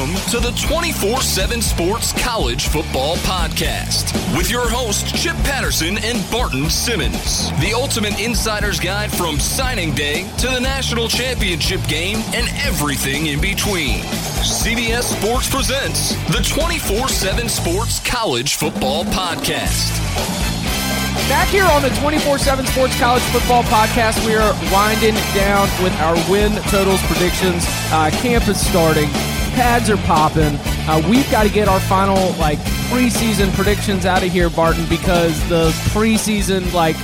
Welcome to the 24 7 Sports College Football Podcast with your hosts, Chip Patterson and Barton Simmons. The ultimate insider's guide from signing day to the national championship game and everything in between. CBS Sports presents the 24 7 Sports College Football Podcast. Back here on the 24 7 Sports College Football Podcast, we are winding down with our win totals predictions. Uh, camp is starting, pads are popping. Uh, we've got to get our final like preseason predictions out of here, Barton, because the preseason, like,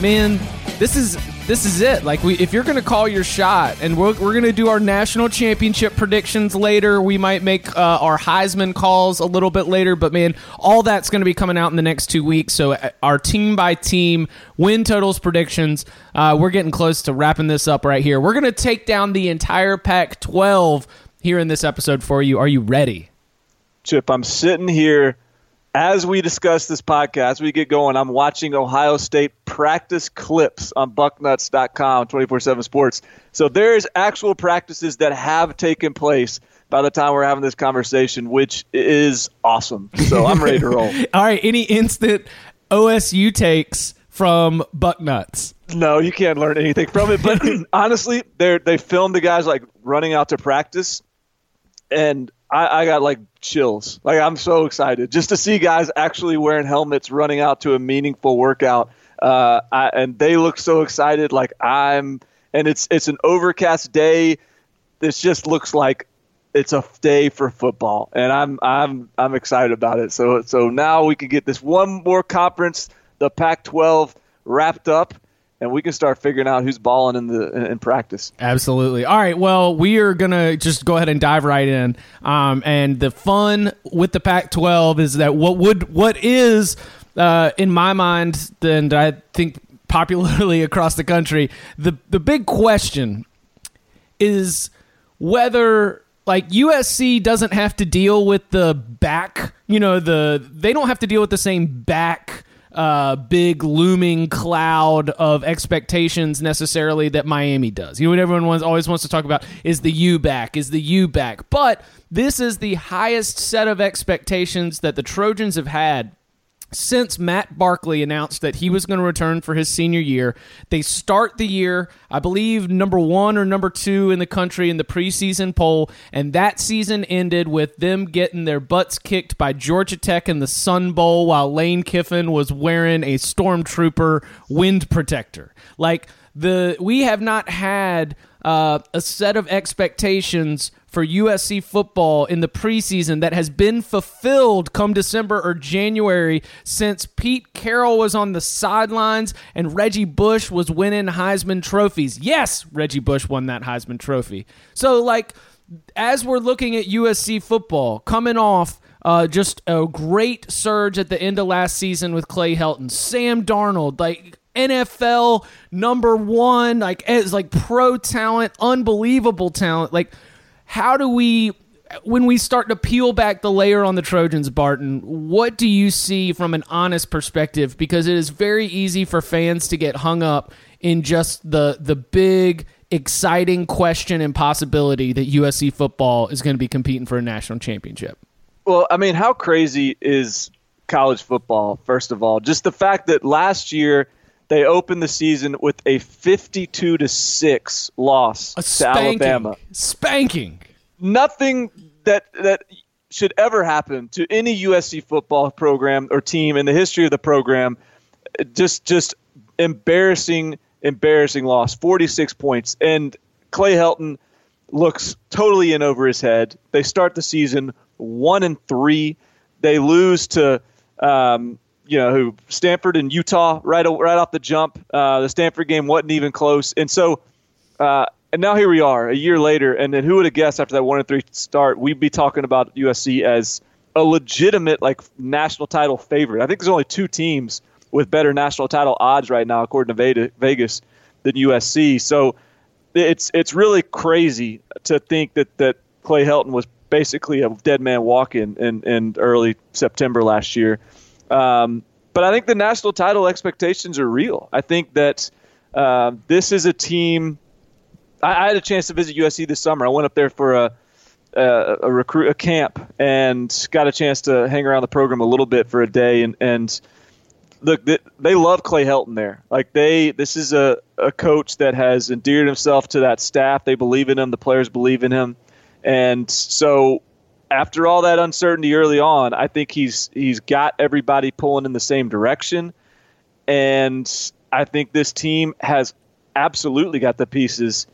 man, this is this is it. Like, we if you're to call your shot, and we're, we're to do our national championship predictions later. We might make uh, our Heisman calls a little bit later, but man, all that's to be coming out in the next two weeks. So, uh, our team by team win totals predictions. Uh, we're getting close to wrapping this up right here. We're to take down the entire Pac 12 here in this episode for you. Are you ready? Chip, I'm sitting here as we discuss this podcast, we get going. I'm watching Ohio State practice clips on bucknuts.com, 24 7 sports. So there's actual practices that have taken place by the time we're having this conversation, which is awesome. So I'm ready to roll. All right. Any instant OSU takes from Bucknuts? No, you can't learn anything from it. But honestly, they they filmed the guys like running out to practice, and I, I, got like chills. Like I'm so excited just to see guys actually wearing helmets running out to a meaningful workout. Uh, I, and they look so excited. Like I'm, and it's it's an overcast day. This just looks like it's a day for football, and I'm I'm I'm excited about it. So so now we can get this one more conference, the Pac-12, wrapped up and we can start figuring out who's balling in the in, practice. Absolutely. All right. Well, we are gonna just go ahead and dive right in. Um, and the fun with the Pac-12 is that what would what is uh, in my mind, and I think popularly across the country, the the big question is whether like USC doesn't have to deal with the back, you know, the they don't have to deal with the same back uh, big looming cloud of expectations necessarily that Miami does. You know what everyone wants, always wants to talk about is the U back, is the U back. But this is the highest set of expectations that the Trojans have had since Matt Barkley announced that he was going to return for his senior year. They start the year, I believe, number one or number two in the country in the preseason poll, and that season ended with them getting their butts kicked by Georgia Tech in the Sun Bowl while Lane Kiffin was wearing a Stormtrooper wind protector. Like, the we have not had uh, a set of expectations for USC football in the preseason that has been fulfilled come December or January since Pete Carroll was on the sidelines and Reggie Bush was winning Heisman trophies. Yes, Reggie Bush won that Heisman trophy. So, like, as we're looking at USC football coming off uh, just a great surge at the end of last season with Clay Helton, Sam Darnold, like NFL number one, like as like pro talent, unbelievable talent. Like, how do we when we start to peel back the layer on the Trojans, Barton, what do you see from an honest perspective? Because it is very easy for fans to get hung up in just the the big, exciting question and possibility that USC football is going to be competing for a national championship. Well, I mean, how crazy is college football? First of all, just the fact that last year they opened the season with a 52 to 6 loss to Alabama. Spanking. Nothing that that should ever happen to any USC football program or team in the history of the program. Just just embarrassing embarrassing loss, 46 points. And Clay Helton looks totally in over his head. They start the season 1 and 3. They lose to um, you know, who Stanford and Utah right right off the jump. Uh, the Stanford game wasn't even close, and so uh, and now here we are a year later, and then who would have guessed after that one and three start we'd be talking about USC as a legitimate like national title favorite. I think there's only two teams with better national title odds right now, according to Vegas, than USC. So it's it's really crazy to think that that Clay Helton was basically a dead man walking in, in early September last year. Um, but I think the national title expectations are real. I think that uh, this is a team. I, I, had a chance to visit USC this summer. I went up there for a uh, a recruit a camp and got a chance to hang around the program a little bit for a day and and look they love Clay Helton there like they this is a, a coach that has endeared himself to that staff they believe in him the players believe in him and so after all that uncertainty early on I think he's he's got everybody pulling in the same direction and I think this team has absolutely got the pieces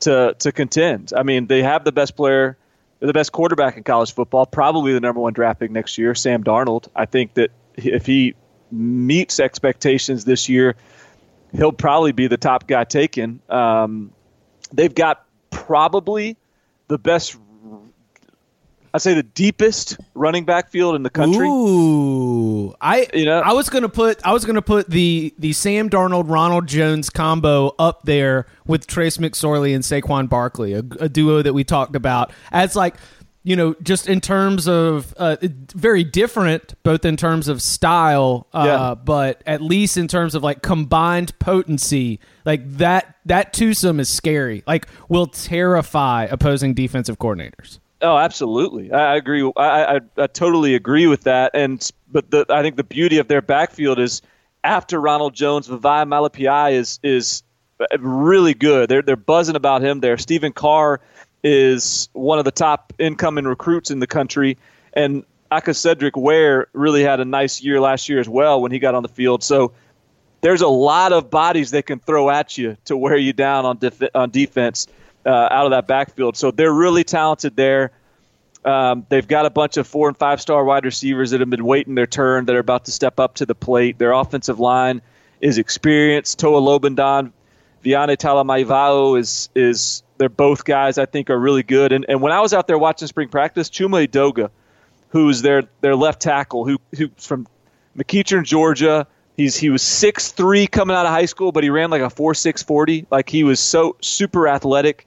to to contend I mean they have the best player the best quarterback in college football, probably the number one draft pick next year, Sam Darnold. I think that if he meets expectations this year, he'll probably be the top guy taken. Um, they've got probably the best I'd say the deepest running back field in the country. Ooh, I you know I was gonna put I was gonna put the the Sam Darnold Ronald Jones combo up there with Trace McSorley and Saquon Barkley, a, a duo that we talked about as like you know, just in terms of uh, very different, both in terms of style, uh, yeah. but at least in terms of like combined potency, like that that twosome is scary. Like will terrify opposing defensive coordinators. Oh, absolutely. I, agree. I, I, I, totally agree with that. And but the, I think the beauty of their backfield is after Ronald Jones, Vavae Malepeai is is really good. They're they're buzzing about him there. Stephen Carr is one of the top incoming recruits in the country, and Aca'Cedric Ware really had a nice year last year as well when he got on the field. So there's a lot of bodies they can throw at you to wear you down on def- on defense uh, out of that backfield. So they're really talented there. Um, they've got a bunch of four and five star wide receivers that have been waiting their turn that are about to step up to the plate. Their offensive line is experienced. Toa Lobendahn, Viane Talamaivao is is they're both guys I think are really good. And and when I was out there watching spring practice, Chuma Edoga, who's their their left tackle, who who's from McEachern, Georgia. He's he was six three coming out of high school, but he ran like a four six forty. Like he was so super athletic.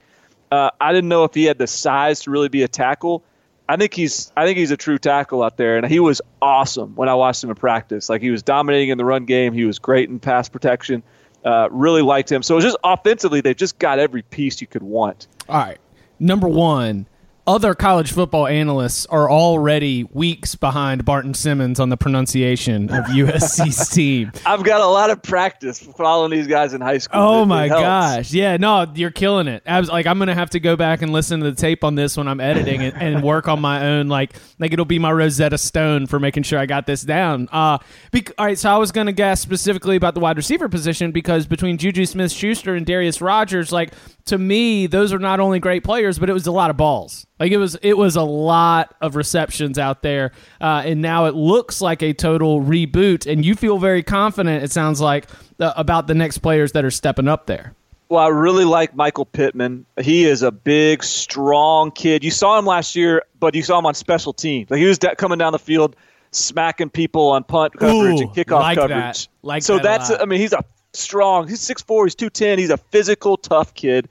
Uh, I didn't know if he had the size to really be a tackle. I think he's I think he's a true tackle out there, and he was awesome when I watched him in practice. Like he was dominating in the run game, he was great in pass protection. Uh, really liked him. So it was just offensively, they've just got every piece you could want. All right, number one, other college football analysts are already weeks behind Barton Simmons on the pronunciation of USC's team. I've got a lot of practice following these guys in high school. Oh it, my it gosh, yeah, no, you're killing it. I was like, I'm gonna have to go back and listen to the tape on this when I'm editing it and work on my own. Like, like it'll be my Rosetta Stone for making sure I got this down. Uh, be- all right, so I was gonna guess specifically about the wide receiver position because between Juju Smith-Schuster and Darreus Rogers, like to me, those are not only great players, but it was a lot of balls. Like it was, it was a lot of receptions out there, uh, and now it looks like a total reboot. And you feel very confident. It sounds like uh, about the next players that are stepping up there. Well, I really like Michael Pittman. He is a big, strong kid. You saw him last year, but you saw him on special teams. Like he was coming down the field, smacking people on punt coverage Ooh, and kickoff like coverage. That. Like so that that's. I mean, he's a strong. He's 6'4", He's two ten. He's a physical, tough kid.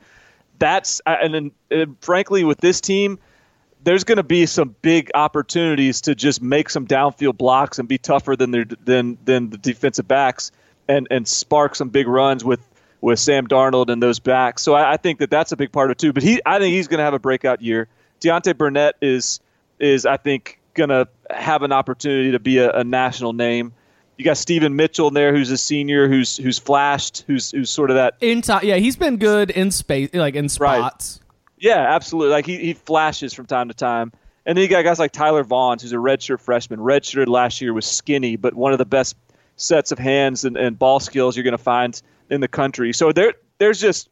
That's and then and frankly with this team, there's going to be some big opportunities to just make some downfield blocks and be tougher than their than than the defensive backs and and spark some big runs with with Sam Darnold and those backs. So I, I think that that's a big part of it too. But he, I think he's going to have a breakout year. Deontay Burnett is is I think going to have an opportunity to be a, a national name you got Steven Mitchell in there, who's a senior, who's who's flashed, who's who's sort of that inside. Yeah, he's been good in space, like in spots. Right. Yeah, absolutely. Like he, he flashes from time to time. And then you got guys like Tyler Vaughns, who's a redshirt freshman. Redshirted last year was skinny, but one of the best sets of hands and, and ball skills you're going to find in the country. So there, there's just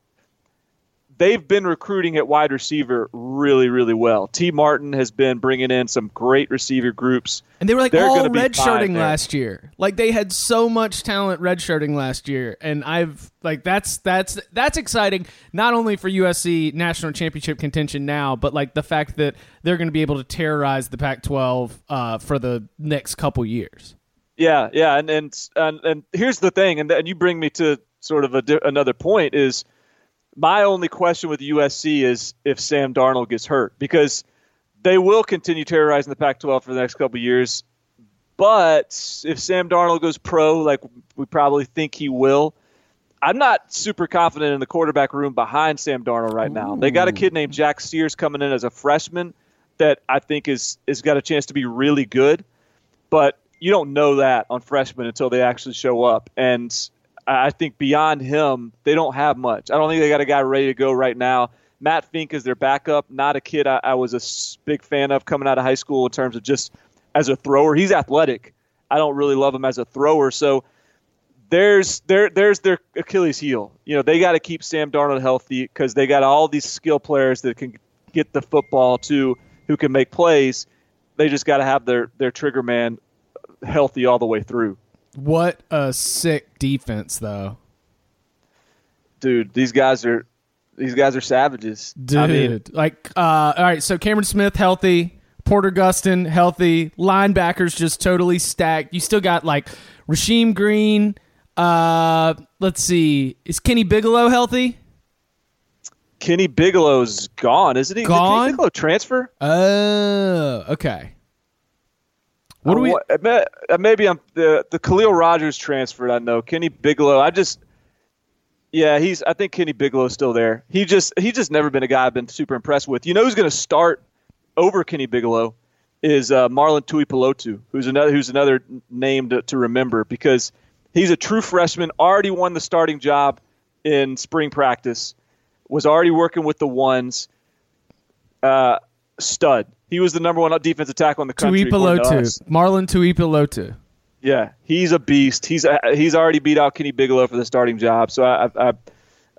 they've been recruiting at wide receiver really, really well. Tee Martin has been bringing in some great receiver groups, and they were like They're all redshirting last year. Like they had so much talent redshirting last year, and I've like that's that's that's exciting. Not only for USC national championship contention now, but like the fact that they're going to be able to terrorize the Pac-12 uh, for the next couple years. Yeah, yeah, and and and, and here's the thing, and, and you bring me to sort of a, another point is my only question with USC is if Sam Darnold gets hurt because they will continue terrorizing the Pac-12 for the next couple years. But if Sam Darnold goes pro, like we probably think he will, I'm not super confident in the quarterback room behind Sam Darnold right now. Ooh. They got a kid named Jack Sears coming in as a freshman that I think is is got a chance to be really good, but you don't know that on freshmen until they actually show up. And I think beyond him, they don't have much. I don't think they got a guy ready to go right now. Matt Fink is their backup, not a kid I, I was a big fan of coming out of high school in terms of just as a thrower. He's athletic. I don't really love him as a thrower. So there's there there's their Achilles heel. You know, they got to keep Sam Darnold healthy because they got all these skill players that can get the football to who can make plays. They just got to have their their trigger man healthy all the way through. What a sick defense, though. Dude, these guys are these guys are savages. Dude, I mean, like, uh, all right. So Cameron Smith healthy, Porter Gustin healthy, linebackers just totally stacked. You still got like Rasheem Green. Uh, let's see, is Kenny Bigelow healthy? Kenny Bigelow's gone, isn't he? Gone. Did Kenny Bigelow transfer? Oh, okay. What do we? Uh, maybe I'm the the Khalil Rogers transferred. I know Kenny Bigelow. I just yeah, he's. I think Kenny Bigelow's still there. He just he's just never been a guy I've been super impressed with. You know who's going to start over Kenny Bigelow is uh, Marlon Tuipulotu, who's another who's another name to, to remember because he's a true freshman. Already won the starting job in spring practice. Was already working with the ones. Uh, stud. He was the number one defensive tackle in the country. Tuipulotu, Marlon Tuipulotu. Yeah, he's a beast. He's uh, he's already beat out Kenny Bigelow for the starting job. So I I,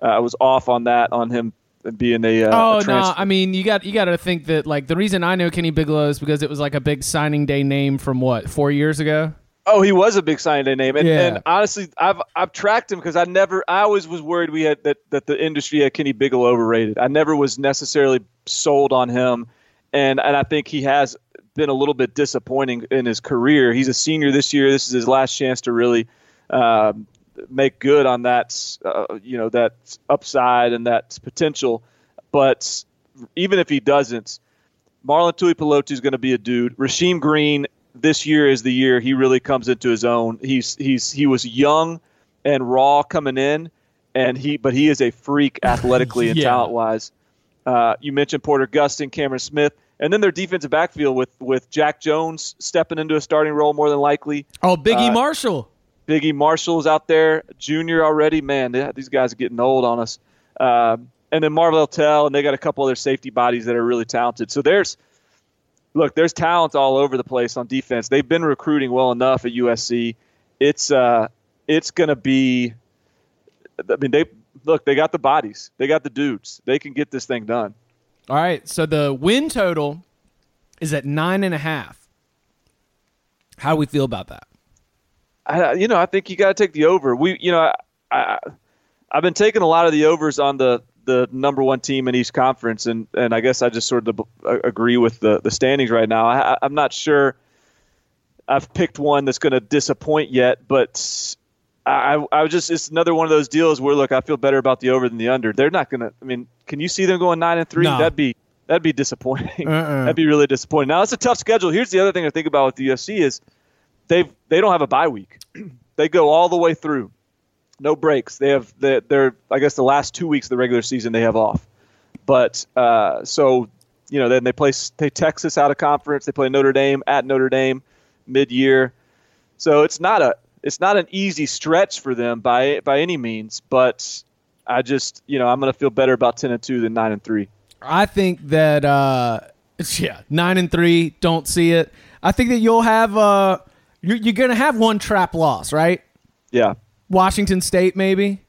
I was off on that on him being a. Uh, oh a no! I mean, you got you got to think that like the reason I know Kenny Bigelow is because it was like a big signing day name from what four years ago. Oh, he was a big signing day name, and, yeah. and honestly, I've I've tracked him because I never I always was worried we had that that the industry had Kenny Bigelow overrated. I never was necessarily sold on him, and and I think he has been a little bit disappointing in his career. He's a senior this year. This is his last chance to really uh, make good on that, uh, you know, that upside and that potential. But even if he doesn't, Marlon Tuipulotu is going to be a dude. Rasheem Green this year is the year he really comes into his own. He's he's he was young and raw coming in, and he but he is a freak athletically and yeah. talent wise. Uh, you mentioned Porter Gustin, Cameron Smith. And then their defensive backfield with with Jack Jones stepping into a starting role more than likely. Oh, Biggie uh, Marshall. Biggie Marshall's out there, junior already. Man, they, these guys are getting old on us. Uh, and then Marvell Tell, and they got a couple other safety bodies that are really talented. So there's, look, there's talent all over the place on defense. They've been recruiting well enough at USC. It's uh, it's gonna be. I mean, they look, they got the bodies, they got the dudes, they can get this thing done. All right. So the win total is at nine and a half. How do we feel about that? I, you know, I think you got to take the over. We, you know, I, I, I've been taking a lot of the overs on the the number one team in each conference, and and I guess I just sort of uh, agree with the the standings right now. I, I'm not sure. I've picked one that's going to disappoint yet, but I, I was just it's another one of those deals where look, I feel better about the over than the under. They're not gonna. I mean, can you see them going nine and three? No. That'd be that'd be disappointing. Uh-uh. That'd be really disappointing. Now it's a tough schedule. Here's the other thing to think about with the UFC is they've they don't have a bye week. they go all the way through, no breaks. They have they're, they're I guess the last two weeks of the regular season they have off. But uh, so you know then they play they Texas out of conference. They play Notre Dame at Notre Dame mid year. So it's not a it's not an easy stretch for them by by any means, but I just you know I'm going to feel better about ten and two than nine and three. I think that uh, yeah, nine and three. Don't see it. I think that you'll have uh, you're, you're going to have one trap loss, right? Yeah, Washington State maybe.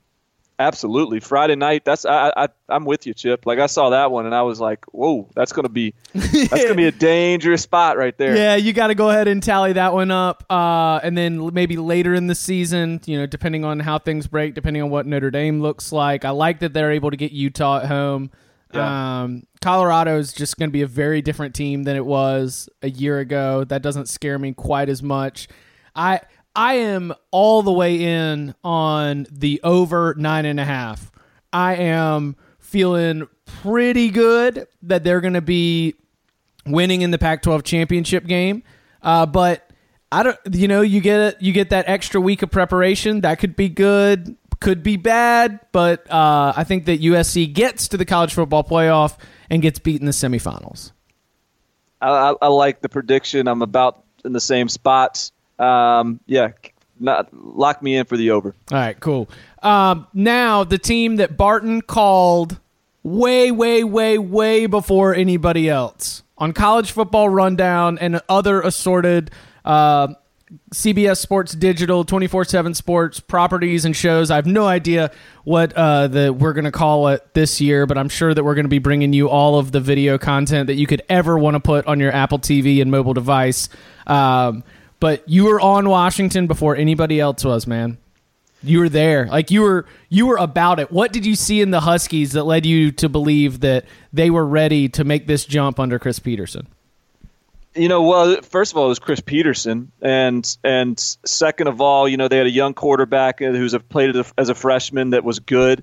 Absolutely, Friday night. That's I, I I'm with you, Chip. Like I saw that one and I was like, whoa, that's gonna be that's gonna be a dangerous spot right there. Yeah, you got to go ahead and tally that one up, uh, and then maybe later in the season, you know, depending on how things break, depending on what Notre Dame looks like. I like that they're able to get Utah at home. Yeah. Um, Colorado is just going to be a very different team than it was a year ago. That doesn't scare me quite as much. I I am all the way in on the over nine and a half. I am feeling pretty good that they're going to be winning in the Pac-12 championship game. Uh, but I don't, you know, you get you get that extra week of preparation. That could be good, could be bad. But uh, I think that USC gets to the college football playoff and gets beat in the semifinals. I, I, like the prediction. I'm about in the same spots. Um, yeah, not lock me in for the over. All right, cool. Um, now the team that Barton called way, way, way, way before anybody else on college football rundown and other assorted uh, CBS Sports Digital, 24 7 sports properties and shows. I have no idea what uh, the we're going to call it this year, but I'm sure that we're going to be bringing you all of the video content that you could ever want to put on your Apple TV and mobile device. Um, but you were on Washington before anybody else was, man. You were there. Like you were you were about it. What did you see in the Huskies that led you to believe that they were ready to make this jump under Chris Petersen? You know, well, first of all, it was Chris Petersen, and and second of all, you know, they had a young quarterback who's played as a freshman that was good.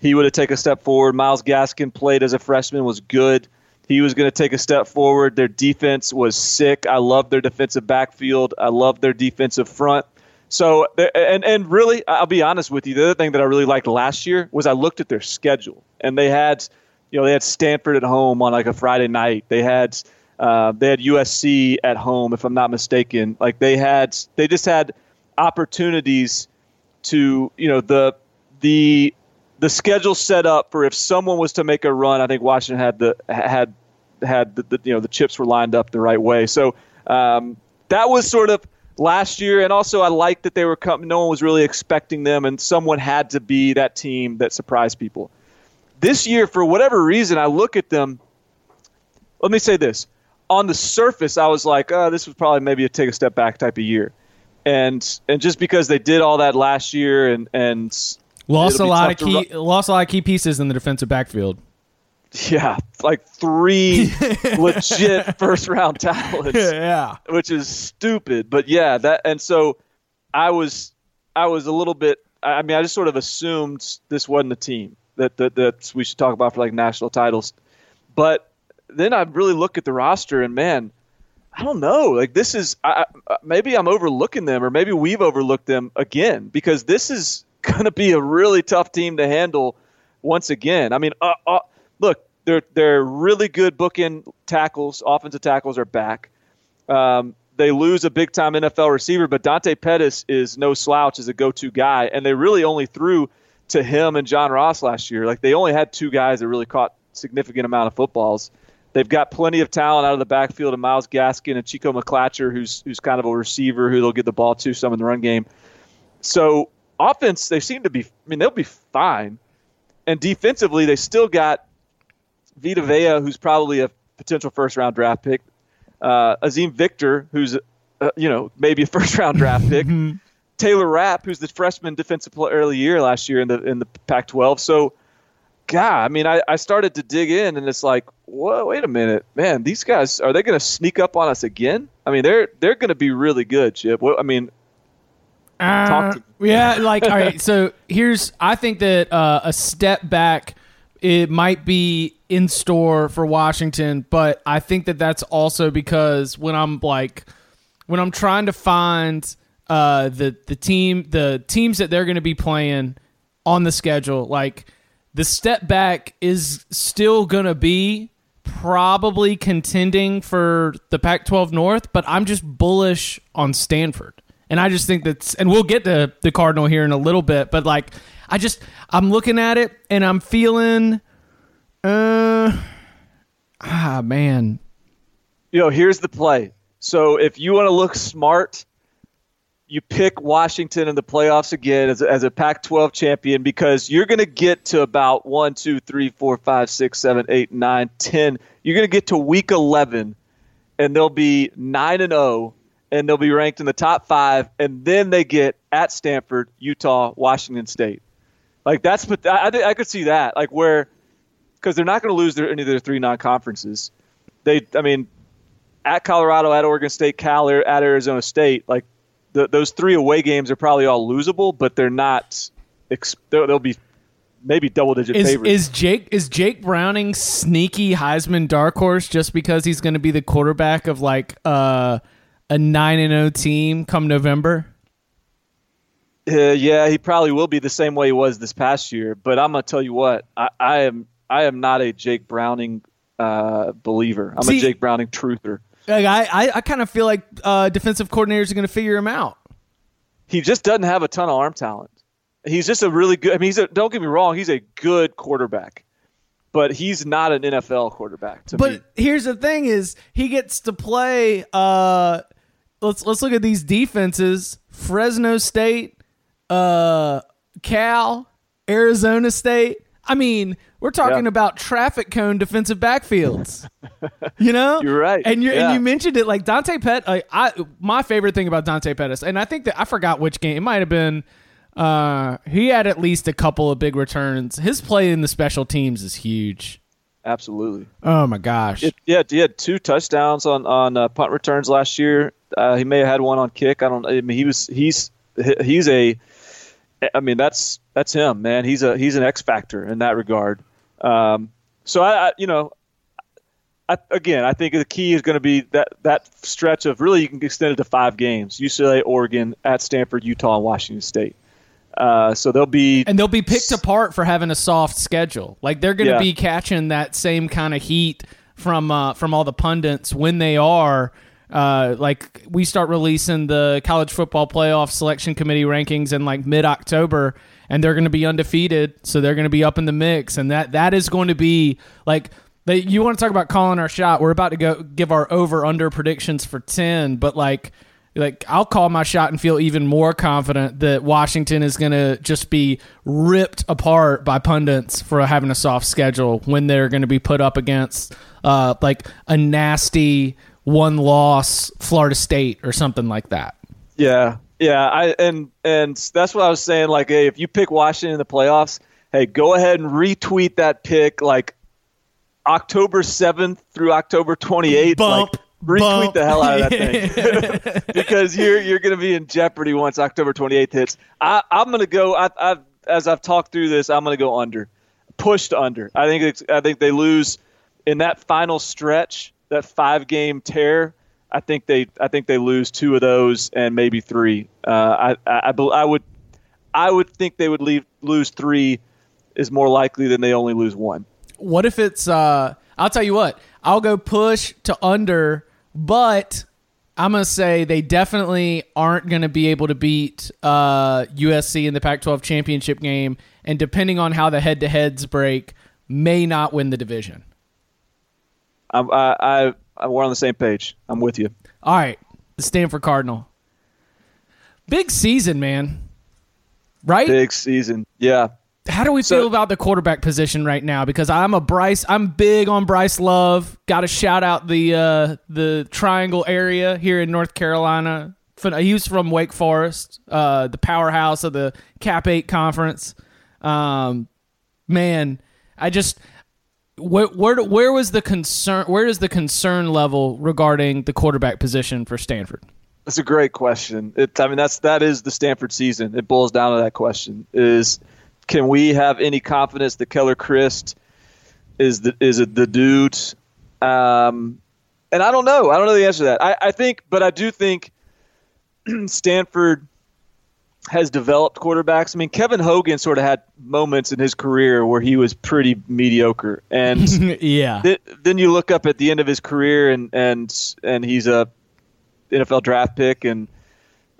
He would have taken a step forward. Myles Gaskin played as a freshman, was good. He was going to take a step forward. Their defense was sick. I love their defensive backfield. I love their defensive front. So, and and really, I'll be honest with you. The other thing that I really liked last year was I looked at their schedule, and they had, you know, they had Stanford at home on like a Friday night. They had uh, they had USC at home, if I'm not mistaken. Like they had, they just had opportunities to, you know, the the the schedule set up for if someone was to make a run. I think Washington had the had had the, the you know the chips were lined up the right way. So um, that was sort of last year, and also I liked that they were coming. No one was really expecting them, and someone had to be that team that surprised people. This year, for whatever reason, I look at them. Let me say this: on the surface, I was like, oh, this was probably maybe a take a step back type of year. And and just because they did all that last year and and lost a lot of key lost a lot of key pieces in the defensive backfield. Yeah, like three legit first round talents. Yeah, which is stupid. But yeah, that and so I was I was a little bit. I mean, I just sort of assumed this wasn't a team that that that we should talk about for like national titles. But then I really look at the roster and man, I don't know. Like this is I, maybe I'm overlooking them, or maybe we've overlooked them again because this is going to be a really tough team to handle once again. I mean, uh, uh, look, they're they're really good bookend tackles. Offensive tackles are back. Um, they lose a big time NFL receiver, but Dante Pettis is no slouch as a go to guy, and they really only threw to him and John Ross last year. Like they only had two guys that really caught significant amount of footballs. They've got plenty of talent out of the backfield of Myles Gaskin and Chico McClatcher, who's who's kind of a receiver who they'll get the ball to some in the run game. So offense, they seem to be. I mean, they'll be fine. And defensively, they still got Vita Vea, who's probably a potential first round draft pick. Uh, Azeem Victor, who's uh, you know maybe a first round draft pick. Taylor Rapp, who's the freshman defensive player of the year last year in the in the Pac-12. So God, I mean, I, I started to dig in, and it's like, whoa, wait a minute, man, these guys are they going to sneak up on us again? I mean, they're they're going to be really good, Chip. Well, I mean, uh, yeah, like all right. So here's, I think that uh, a step back, it might be in store for Washington, but I think that that's also because when I'm like, when I'm trying to find uh, the the team, the teams that they're going to be playing on the schedule, like the step back is still going to be probably contending for the Pac 12 North, but I'm just bullish on Stanford. And I just think that's, and we'll get to the Cardinal here in a little bit, but like, I just, I'm looking at it and I'm feeling, uh, ah, man. You know, here's the play. So if you want to look smart, you pick Washington in the playoffs again as a, as a Pac 12 champion because you're going to get to about 1, 2, 3, 4, 5, 6, 7, 8, 9, 10. You're going to get to week 11, and they'll be 9 and 0, and they'll be ranked in the top five. And then they get at Stanford, Utah, Washington State. Like, that's, but I, I could see that. Like, where, because they're not going to lose their, any of their three non conferences. They, I mean, at Colorado, at Oregon State, Cal, at Arizona State, like, the, those three away games are probably all losable, but they're not. They'll be maybe double digit is, favorites. Is Jake is Jake Browning sneaky Heisman dark horse just because he's going to be the quarterback of like uh, a nine and zero oh team come November? Uh, yeah, he probably will be the same way he was this past year. But I'm gonna tell you what, I, I am I am not a Jake Browning uh, believer. I'm See- a Jake Browning truther. Like, I, I, I kind of feel like uh, defensive coordinators are going to figure him out. He just doesn't have a ton of arm talent. He's just a really good. I mean, he's a, don't get me wrong. He's a good quarterback, but he's not an NFL quarterback to But me. here's the thing: is he gets to play? Uh, let's let's look at these defenses: Fresno State, uh, Cal, Arizona State. I mean, we're talking Yeah. about traffic cone defensive backfields. you know, You're right. and you and you mentioned it like Dante Pet. Like, I my favorite thing about Dante Pettis, and I think that I forgot which game it might have been. Uh, he had at least a couple of big returns. His play in the special teams is huge. Absolutely. Oh my gosh! It, yeah, he had two touchdowns on on uh, punt returns last year. Uh, he may have had one on kick. I don't. I mean, he was he's he's a. I mean, that's that's him, man. He's a he's an X factor in that regard. Um, so I, I you know, I, again, I think the key is going to be that that stretch of really you can extend it to five games: UCLA, Oregon, at Stanford, Utah, and Washington State. Uh, so they'll be and they'll be picked apart for having a soft schedule. Like they're going to Yeah. be catching that same kind of heat from uh, from all the pundits when they are. Uh, like we start releasing the college football playoff selection committee rankings in like mid October, and they're going to be undefeated, so they're going to be up in the mix, and that that is going to be like. They, you want to talk about calling our shot? We're about to go give our over under predictions for ten, but like like I'll call my shot and feel even more confident that Washington is going to just be ripped apart by pundits for having a soft schedule when they're going to be put up against uh, like a nasty one loss Florida State or something like that. Yeah, yeah, I and and that's what I was saying. Like, hey, if you pick Washington in the playoffs, hey, go ahead and retweet that pick like October seventh through October twenty eighth. Bump, like, retweet bump. the hell out of that thing because you're you're going to be in jeopardy once October twenty eighth hits. I, I'm going to go. I, I've as I've talked through this, I'm going to go under, pushed under. I think it's, I think they lose in that final stretch, that five game tear. I think they I think they lose two of those and maybe three. Uh, I, I I I would I would think they would leave lose three is more likely than they only lose one. What if it's? Uh, I'll tell you what. I'll go push to under, but I'm gonna say they definitely aren't gonna be able to beat uh, USC in the Pac-12 championship game, and depending on how the head-to-heads break, may not win the division. I'm, I, I I we're on the same page. I'm with you. All right, the Stanford Cardinal. Big season, man. Right? Big season. Yeah. How do we So- feel about the quarterback position right now? Because I'm a Bryce. I'm big on Bryce Love. Got to shout out the uh, the Triangle area here in North Carolina. He was from Wake Forest, uh, the powerhouse of the Cap Eight conference. Um, man, I just where where where was the concern? Where is the concern level regarding the quarterback position for Stanford? That's a great question. It, I mean, that's that is the Stanford season. It boils down to that question: is can we have any confidence that Keller Chryst is the is it the dude? Um, and I don't know. I don't know the answer to that. I, I think, but I do think Stanford has developed quarterbacks. I mean, Kevin Hogan sort of had moments in his career where he was pretty mediocre, and yeah, th- then you look up at the end of his career and and and he's a NFL draft pick and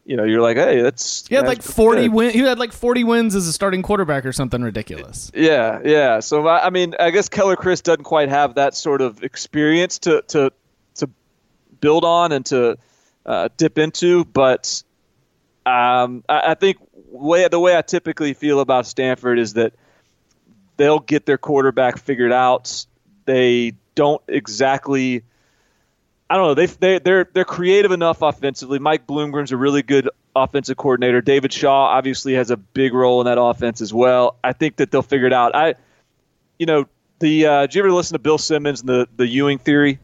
you know you're like hey that's he had that's like forty win. He had like forty wins as a starting quarterback or something ridiculous. yeah yeah so I, I mean I guess Keller Chryst doesn't quite have that sort of experience to to to build on and to uh, dip into but um, I, I think way the way I typically feel about Stanford is that they'll get their quarterback figured out. They don't exactly. I don't know. They they they're they're creative enough offensively. Mike Bloomgren's a really good offensive coordinator. David Shaw obviously has a big role in that offense as well. I think that they'll figure it out. I, you know, the uh, did you ever listen to Bill Simmons and the the Ewing theory?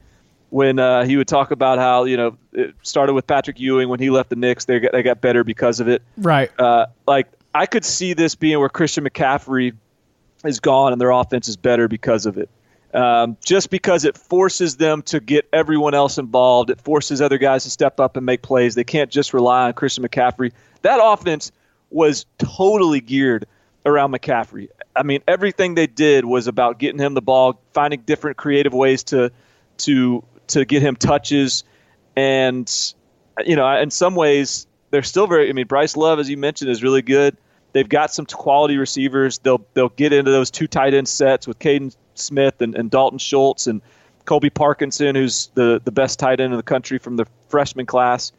When uh, he would talk about how you know it started with Patrick Ewing when he left the Knicks, they got, they got better because of it Right. uh, like I could see this being where Christian McCaffrey is gone and their offense is better because of it. Um, just because it forces them to get everyone else involved, it forces other guys to step up and make plays. They can't just rely on Christian McCaffrey. That offense was totally geared around McCaffrey. I mean, everything they did was about getting him the ball, finding different creative ways to to to get him touches, and you know, in some ways they're still very. I mean, Bryce Love, as you mentioned, is really good. They've got some quality receivers. They'll they'll get into those two tight end sets with Kaden Smith and, and Dalton Schultz and Colby Parkinson, who's the the best tight end in the country from the freshman class.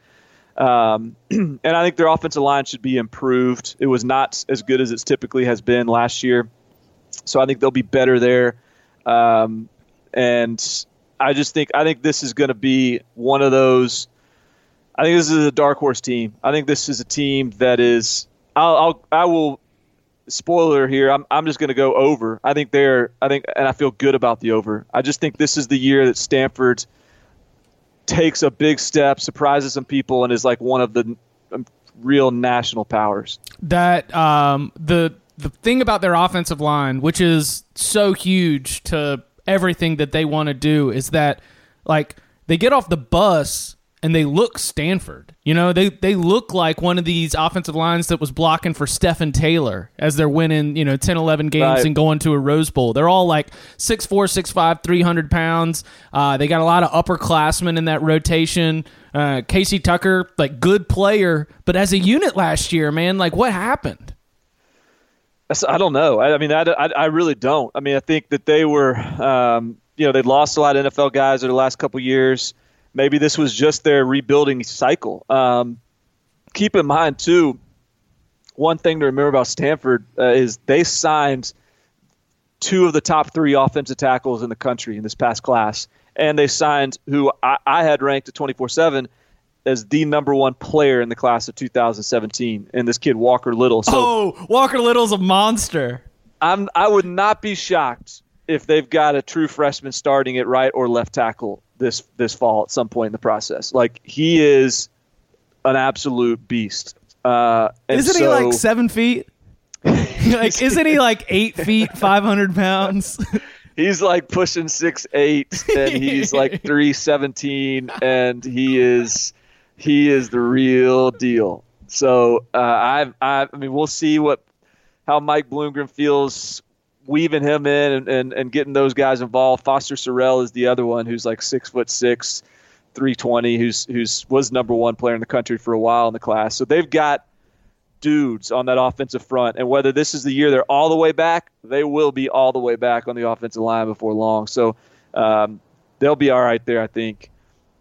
Um, and I think their offensive line should be improved. It was not as good as it typically has been last year, so I think they'll be better there. Um, and I just think I think this is going to be one of those. I think this is a dark horse team. I think this is a team that is. I'll, I'll I will spoiler here. I'm I'm just going to go over. I think they're. I think and I feel good about the over. I just think this is the year that Stanford takes a big step, surprises some people, and is like one of the um, real national powers. That um, the the thing about their offensive line, which is so huge to everything that they want to do, is that like they get off the bus and they look Stanford. You know, they they look like one of these offensive lines that was blocking for Stepfan Taylor as they're winning, you know, 10, 11 games Right. and going to a Rose Bowl. They're all like 6'4", 6'5", 300 pounds. Uh, they got a lot of upperclassmen in that rotation. Uh, Casey Tucker, like good player, but as a unit last year, man, like what happened? I don't know. I, I mean, I, I, I really don't. I mean, I think that they were, um, you know, they lost a lot of NFL guys over the last couple years. Maybe this was just their rebuilding cycle. Um, keep in mind too, one thing to remember about Stanford uh, is they signed two of the top three offensive tackles in the country in this past class, and they signed who I, I had ranked at twenty four seven as the number one player in the class of 2017, and this kid Walker Little. So oh, Walker Little's a monster. I'm I would not be shocked if they've got a true freshman starting at right or left tackle this this fall at some point in the process. Like he is an absolute beast. Uh, Isn't he like seven feet? like, isn't he like eight feet, five hundred pounds? he's like pushing six eight and he's like three seventeen and he is he is the real deal. So uh, I I I mean we'll see what how Mike Bloomgren feels weaving him in and, and, and getting those guys involved. Foster Sarell is the other one who's like six foot six, three twenty, who's who's was number one player in the country for a while in the class. So they've got dudes on that offensive front. And whether this is the year they're all the way back, they will be all the way back on the offensive line before long. So um, they'll be all right there, I think.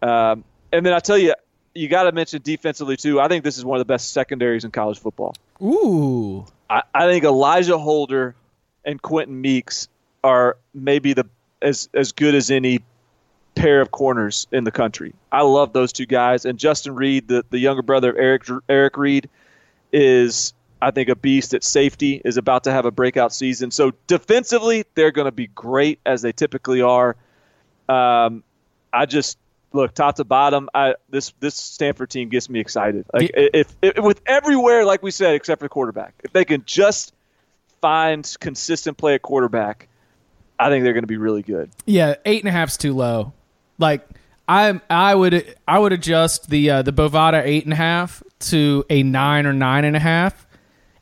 Um, and then I tell you, you got to mention defensively too. I think this is one of the best secondaries in college football. Ooh, I, I think Elijah Holder and Quentin Meeks are maybe the as as good as any pair of corners in the country. I love those two guys, and Justin Reid, the, the younger brother of Eric Eric Reid, is I think a beast at safety. Is about to have a breakout season. So defensively, they're going to be great as they typically are. Um, I just look top to bottom. I this this Stanford team gets me excited. Like if, if with everywhere, like we said, except for the quarterback, if they can just find consistent play at quarterback, I think they're going to be really good. yeah, eight and a half's too low. Like I, I would, I would adjust the uh, the Bovada eight and a half to a nine or nine and a half,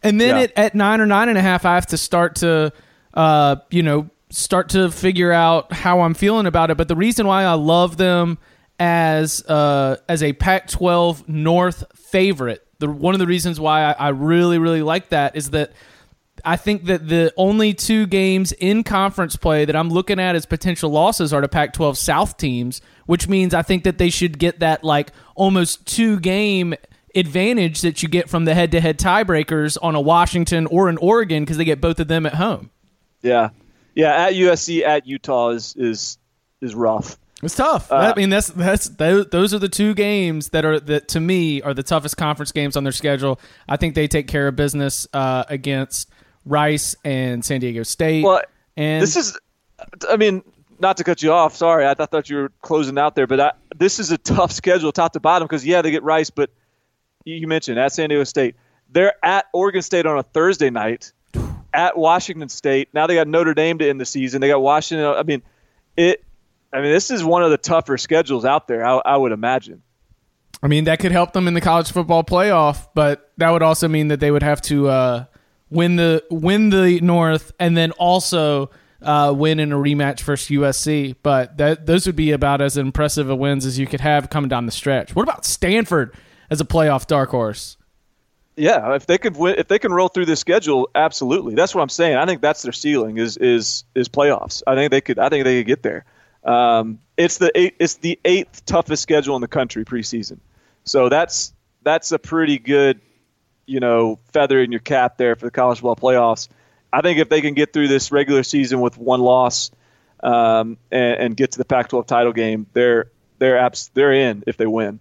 and then Yeah. it, at nine or nine and a half, I have to start to, uh, you know, start to figure out how I'm feeling about it. But the reason why I love them as uh, as a Pac-12 North favorite, the one of the reasons why I, I really really like that is that I think that the only two games in conference play that I'm looking at as potential losses are to Pac 12 South teams, which means I think that they should get that like almost two game advantage that you get from the head to head tiebreakers on a Washington or an Oregon because they get both of them at home. Yeah, yeah. At USC, at Utah is is is rough. It's tough. I mean, that's that's those, those are the two games that are that to me are the toughest conference games on their schedule. I think they take care of business uh, against Rice and San Diego State. Well, and this is, I mean, not to cut you off. Sorry, I, th- thought you were closing out there, but I, this is a tough schedule, top to bottom, because yeah, they get Rice, but you mentioned at San Diego State, they're at Oregon State on a Thursday night, at Washington State. Now they got Notre Dame to end the season. They got Washington. I mean, it. I mean, this is one of the tougher schedules out there. I, I would imagine. I mean, that could help them in the college football playoff, but that would also mean that they would have to uh, win the win the North, and then also uh, win in a rematch versus USC. But that those would be about as impressive a wins as you could have coming down the stretch. What about Stanford as a playoff dark horse? Yeah, if they could win, if they can roll through the schedule, absolutely. That's what I'm saying. I think that's their ceiling is is is playoffs. I think they could. I think they could get there. Um, it's the eight, it's the eighth toughest schedule in the country preseason, so that's that's a pretty good, you know, feather in your cap there for the college football playoffs. I think if they can get through this regular season with one loss um, and, and, get to the Pac-12 title game, they're they're abs- they're in if they win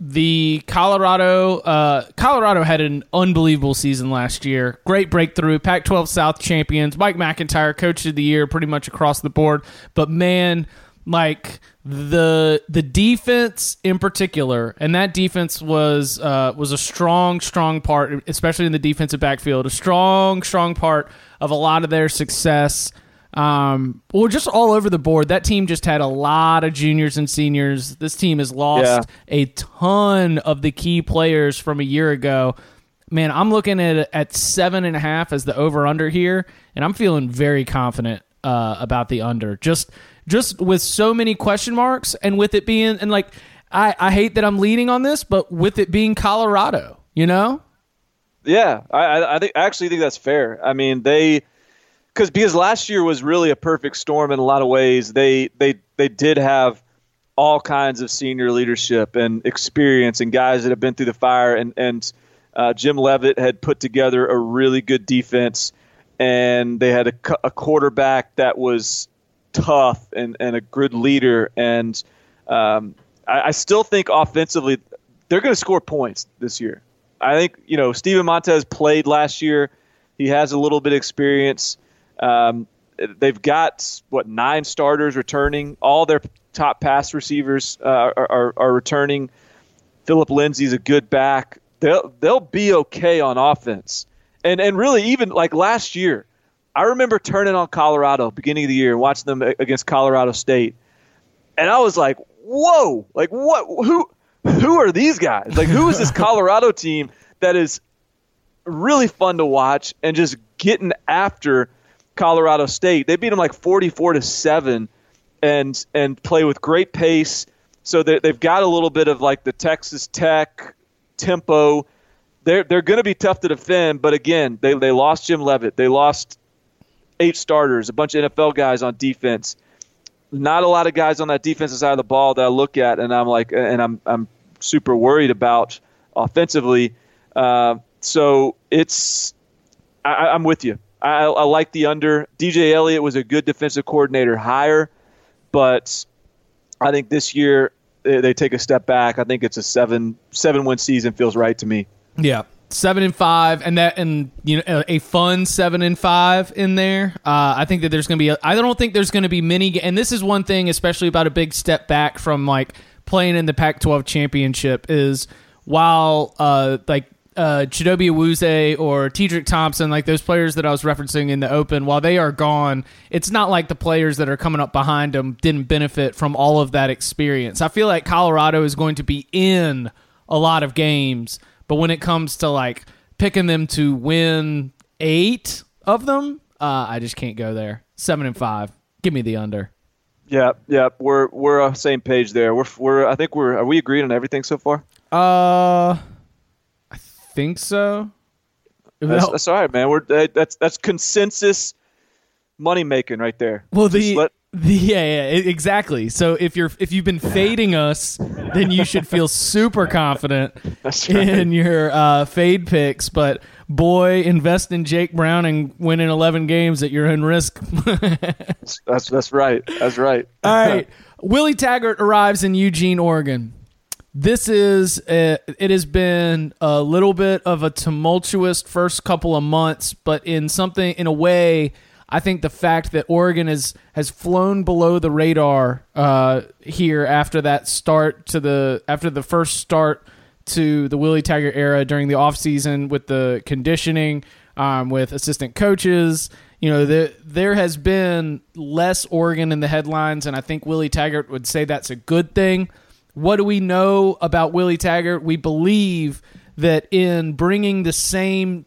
the Colorado uh, Colorado had an unbelievable season last year. Great breakthrough, Pac-12 South champions. Mike McIntyre, coach of the year, pretty much across the board. But man, like the the defense in particular, and that defense was uh, was a strong, strong part, especially in the defensive backfield, a strong, strong part of a lot of their success. Um, well, just all over the board. That team just had a lot of juniors and seniors. This team has lost yeah. a ton of the key players from a year ago. Man, I'm looking at at seven and a half as the over under here, and I'm feeling very confident uh, about the under. Just just with so many question marks, and with it being and like I I hate that I'm leading on this, but with it being Colorado, you know. Yeah, I I think I actually think that's fair. I mean they because because last year was really a perfect storm in a lot of ways. They they they did have all kinds of senior leadership and experience and guys that have been through the fire and and uh, Jim Leavitt had put together a really good defense and they had a, a quarterback that was tough and, and a good leader and um, I, I still think offensively they're going to score points this year. I think you know Steven Montez played last year. He has a little bit of experience. Um, they've got what nine starters returning. All their top pass receivers uh, are, are, are returning. Phillip Lindsay's a good back. They'll they'll be okay on offense. And and really even like last year, I remember turning on Colorado beginning of the year and watching them against Colorado State, and I was like, "Whoa! Like what? Who who are these guys? Like who is this Colorado team that is really fun to watch and just getting after?" Colorado State. They beat them like 44 to 7 and and play with great pace. So they, they've got a little bit of like the Texas Tech tempo. They're they're going to be tough to defend, but again, they they lost Jim Leavitt. They lost eight starters, a bunch of NFL guys on defense. Not a lot of guys on that defensive side of the ball that I look at and I'm like and I'm I'm super worried about offensively. Uh, so it's I, I'm with you. I, I like the under. DJ Eliot was a good defensive coordinator hire, but I think this year they take a step back. I think it's a seven seven win season feels right to me. Yeah, seven and five, and that and you know a fun seven and five in there. Uh, I think that there's going to be. I don't think there's going to be many. And this is one thing, especially about a big step back from like playing in the Pac-12 championship, is while uh, like uh, Chidobe Awuzie or Tedric Thompson, like those players that I was referencing in the Open, while they are gone, it's not like the players that are coming up behind them didn't benefit from all of that experience. I feel like Colorado is going to be in a lot of games, but when it comes to like picking them to win eight of them, uh, I just can't go there. Seven and five. Give me the under. Yeah, yeah, we're we're on the same page there. We're we're I think we're are we agreed on everything so far? Uh think so. That's, that's all right, man. We're that's that's consensus money making right there. Well, the, let, the yeah, yeah, exactly. So if you're if you've been fading us, then you should feel super confident right. in your uh, fade picks. But boy, invest in Jake Browning winning eleven games that you're in risk. that's that's right. That's right. All right. Willie Taggart arrives in Eugene, Oregon this is a, it has been a little bit of a tumultuous first couple of months but in something in a way i think the fact that oregon is has flown below the radar uh, here after that start to the after the first start to the willie taggart era during the offseason with the conditioning um, with assistant coaches you know the, there has been less oregon in the headlines and i think willie taggart would say that's a good thing what do we know about Willie Taggart? We believe that in bringing the same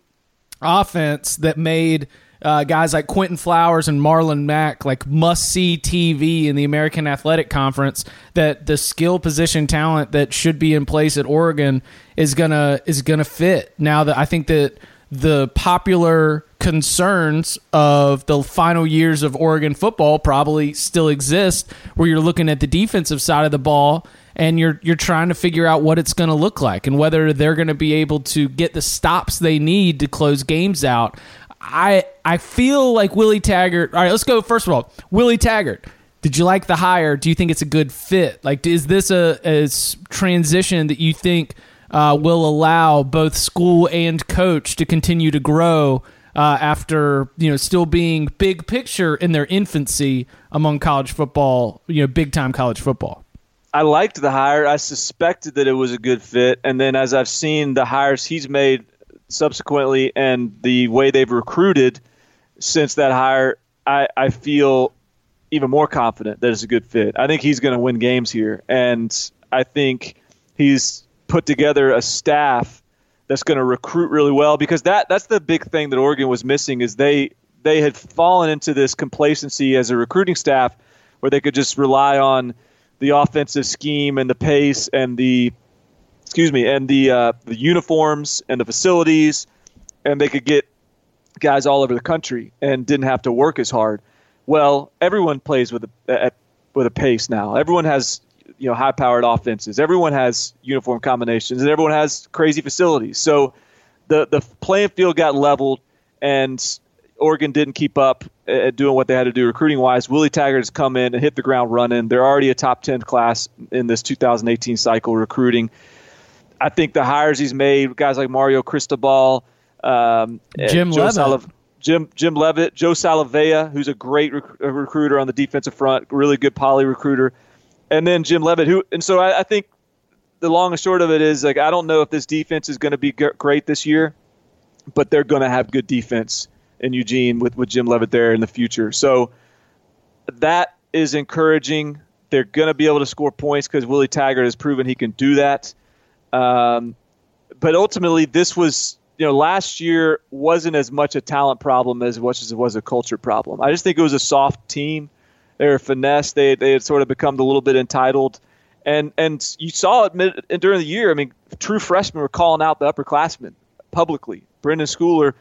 offense that made uh, guys like Quinton Flowers and Marlon Mack like must see TV in the American Athletic Conference. That the skill position talent that should be in place at Oregon is gonna is gonna fit. Now that I think that the popular concerns of the final years of Oregon football probably still exist, where you're looking at the defensive side of the ball and you're you're trying to figure out what it's going to look like and whether they're going to be able to get the stops they need to close games out. I I feel like Willie Taggart. All right, let's go. First of all, Willie Taggart. Did you like the hire? Do you think it's a good fit? Like, is this a, a transition that you think uh, will allow both school and coach to continue to grow uh, after you know still being big picture in their infancy among college football, you know, big time college football? I liked the hire. I suspected that it was a good fit, and then as I've seen the hires he's made subsequently and the way they've recruited since that hire, I, I feel even more confident that it's a good fit. I think he's going to win games here, and I think he's put together a staff that's going to recruit really well because that that's the big thing that Oregon was missing is they they had fallen into this complacency as a recruiting staff where they could just rely on the offensive scheme and the pace and the excuse me, and the uh, the uniforms and the facilities, and they could get guys all over the country and didn't have to work as hard. Well, everyone plays with a at, with a pace now. Everyone has you know high powered offenses. Everyone has uniform combinations, and everyone has crazy facilities. So the the playing field got leveled, and Oregon didn't keep up at doing what they had to do recruiting wise. Willie Taggart has come in and hit the ground running. They're already a top ten class in this 2018 cycle recruiting. I think the hires he's made, guys like Mario Cristobal, um, Jim Joe Leavitt. Jim Jim Leavitt, Joe Salavea, who's a great rec- recruiter on the defensive front, really good poly recruiter, and then Jim Leavitt, who and so I, I think the long and short of it is like I don't know if this defense is going to be g- great this year, but they're going to have good defense in Eugene with with Jim Leavitt there in the future. So that is encouraging. They're going to be able to score points because Willie Taggart has proven he can do that. Um, but ultimately, this was you know last year wasn't as much a talent problem as much as it was a culture problem. I just think it was a soft team. They were finesse. They they had sort of become a little bit entitled, and and you saw it mid, during the year. I mean, true freshmen were calling out the upperclassmen publicly. Brenden Schooler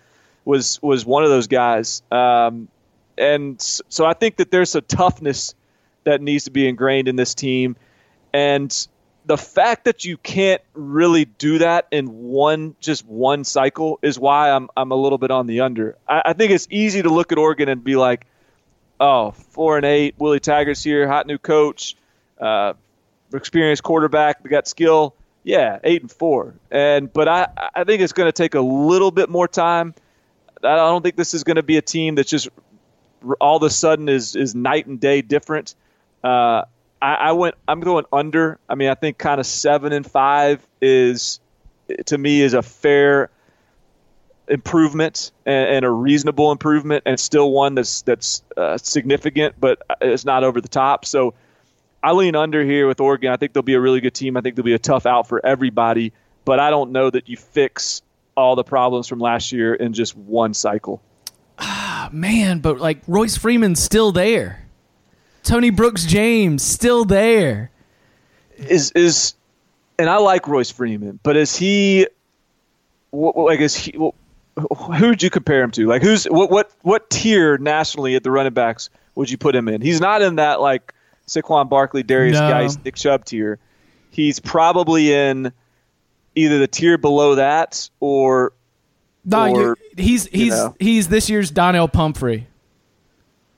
was was one of those guys, um, and so I think that there's a toughness that needs to be ingrained in this team, and the fact that you can't really do that in one just one cycle is why I'm I'm a little bit on the under. I, I think it's easy to look at Oregon and be like, oh, four and eight, Willie Taggart's here, hot new coach, uh, experienced quarterback, got skill. Yeah, eight and four, and but I I think it's going to take a little bit more time. I don't think this is going to be a team that just all of a sudden is is night and day different. Uh, I, I went. I'm going under. I mean, I think kind of seven and five is to me is a fair improvement and, and, a reasonable improvement, and still one that's that's uh, significant, but it's not over the top. So I lean under here with Oregon. I think they'll be a really good team. I think they'll be a tough out for everybody, but I don't know that you fix all the problems from last year in just one cycle. Ah, man, but like Royce Freeman's still there. Tony Brooks James still there. Is is and I like Royce Freeman, but is he like is he who would you compare him to? Like who's what what what tier nationally at the running backs would you put him in? He's not in that like Saquon Barkley, Derrius no. Guice, Nick Chubb tier. He's probably in either the tier below that or no, or, he's he's know. he's this year's Donnell Pumphrey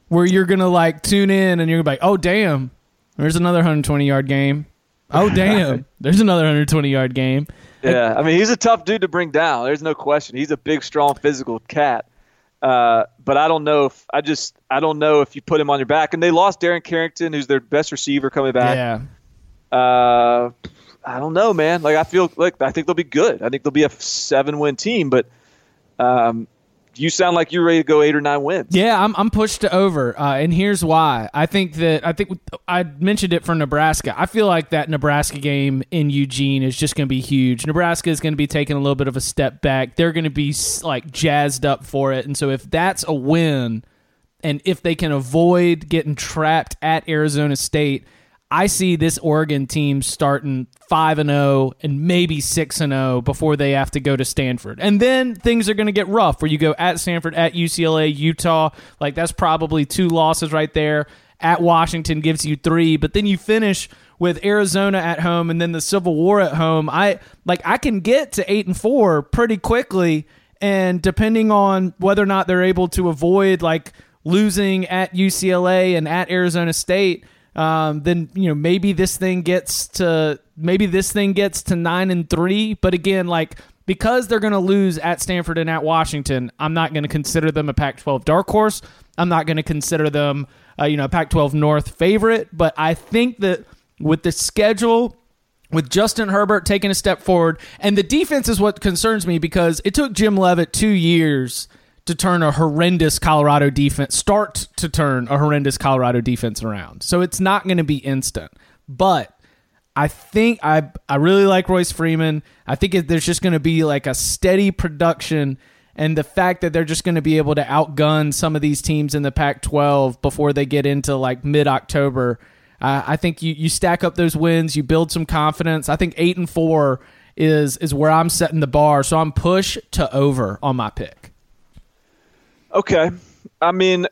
where you're gonna like tune in and you're gonna be like, oh damn, there's another 120 yard game. Oh damn, there's another 120 yard game. Yeah, I mean he's a tough dude to bring down. There's no question. He's a big, strong, physical cat. Uh, but I don't know if I just I don't know if you put him on your back. And they lost Darren Carrington, who's their best receiver, coming back. Yeah. Uh, I don't know, man. Like I feel like I think they'll be good. I think they'll be a seven win team, but um, you sound like you're ready to go eight or nine wins. Yeah, I'm I'm pushed to over, uh, and here's why. I think that I think I mentioned it for Nebraska. I feel like that Nebraska game in Eugene is just going to be huge. Nebraska is going to be taking a little bit of a step back. They're going to be like jazzed up for it, and so if that's a win, and if they can avoid getting trapped at Arizona State I see this Oregon team starting 5 and 0 and maybe 6 and 0 before they have to go to Stanford. And then things are going to get rough where you go at Stanford, at UCLA, Utah, like that's probably two losses right there. At Washington gives you 3, but then you finish with Arizona at home and then the Civil War at home. I like I can get to 8 and 4 pretty quickly and depending on whether or not they're able to avoid like losing at UCLA and at Arizona State, um, then you know maybe this thing gets to maybe this thing gets to nine and three. But again, like because they're going to lose at Stanford and at Washington, I'm not going to consider them a Pac-12 dark horse. I'm not going to consider them, uh, you know, Pac-12 North favorite. But I think that with the schedule with Justin Herbert taking a step forward. And the defense is what concerns me because it took Jim Leavitt two years to turn a horrendous Colorado defense, start to turn a horrendous Colorado defense around. So it's not going to be instant. But I think I I really like Royce Freeman. I think there's just going to be like a steady production and the fact that they're just going to be able to outgun some of these teams in the Pac-12 before they get into like mid-October. Uh, I think you you stack up those wins, you build some confidence. I think 8 and 4 is is where I'm setting the bar. So I'm push to over on my pick. Okay. I mean,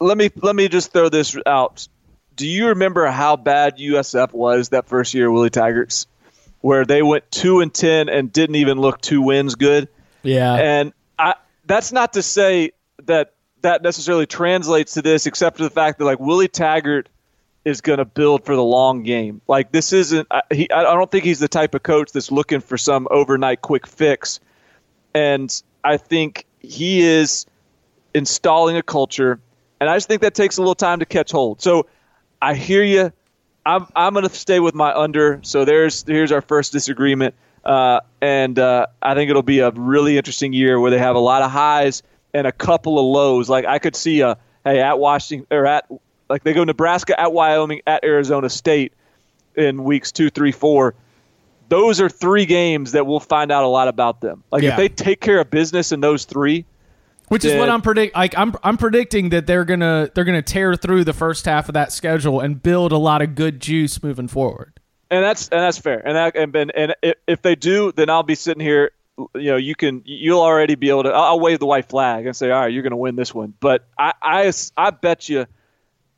let me let me just throw this out. Do you remember how bad USF was that first year, Willie Taggart's, where they went two and ten and didn't even look two wins good? Yeah. And I that's not to say that that necessarily translates to this, except for the fact that like Willie Taggart is going to build for the long game. Like this isn't he. I don't think he's the type of coach that's looking for some overnight quick fix. And I think he is installing a culture, and I just think that takes a little time to catch hold. So I hear you. I'm I'm going to stay with my under. So there's here's our first disagreement, uh, and uh, I think it'll be a really interesting year where they have a lot of highs and a couple of lows. Like I could see a hey at Washington or at like they go Nebraska at Wyoming at Arizona State in weeks two, three, four. Those are three games that we'll find out a lot about them. Like yeah. if they take care of business in those three, which is what I'm predict. Like I'm, I'm predicting that they're gonna they're gonna tear through the first half of that schedule and build a lot of good juice moving forward. And that's and that's fair. And that, and and, and if they do, then I'll be sitting here. You know, you can you'll already be able to. I'll wave the white flag and say, all right, you're going to win this one. But I, I I bet you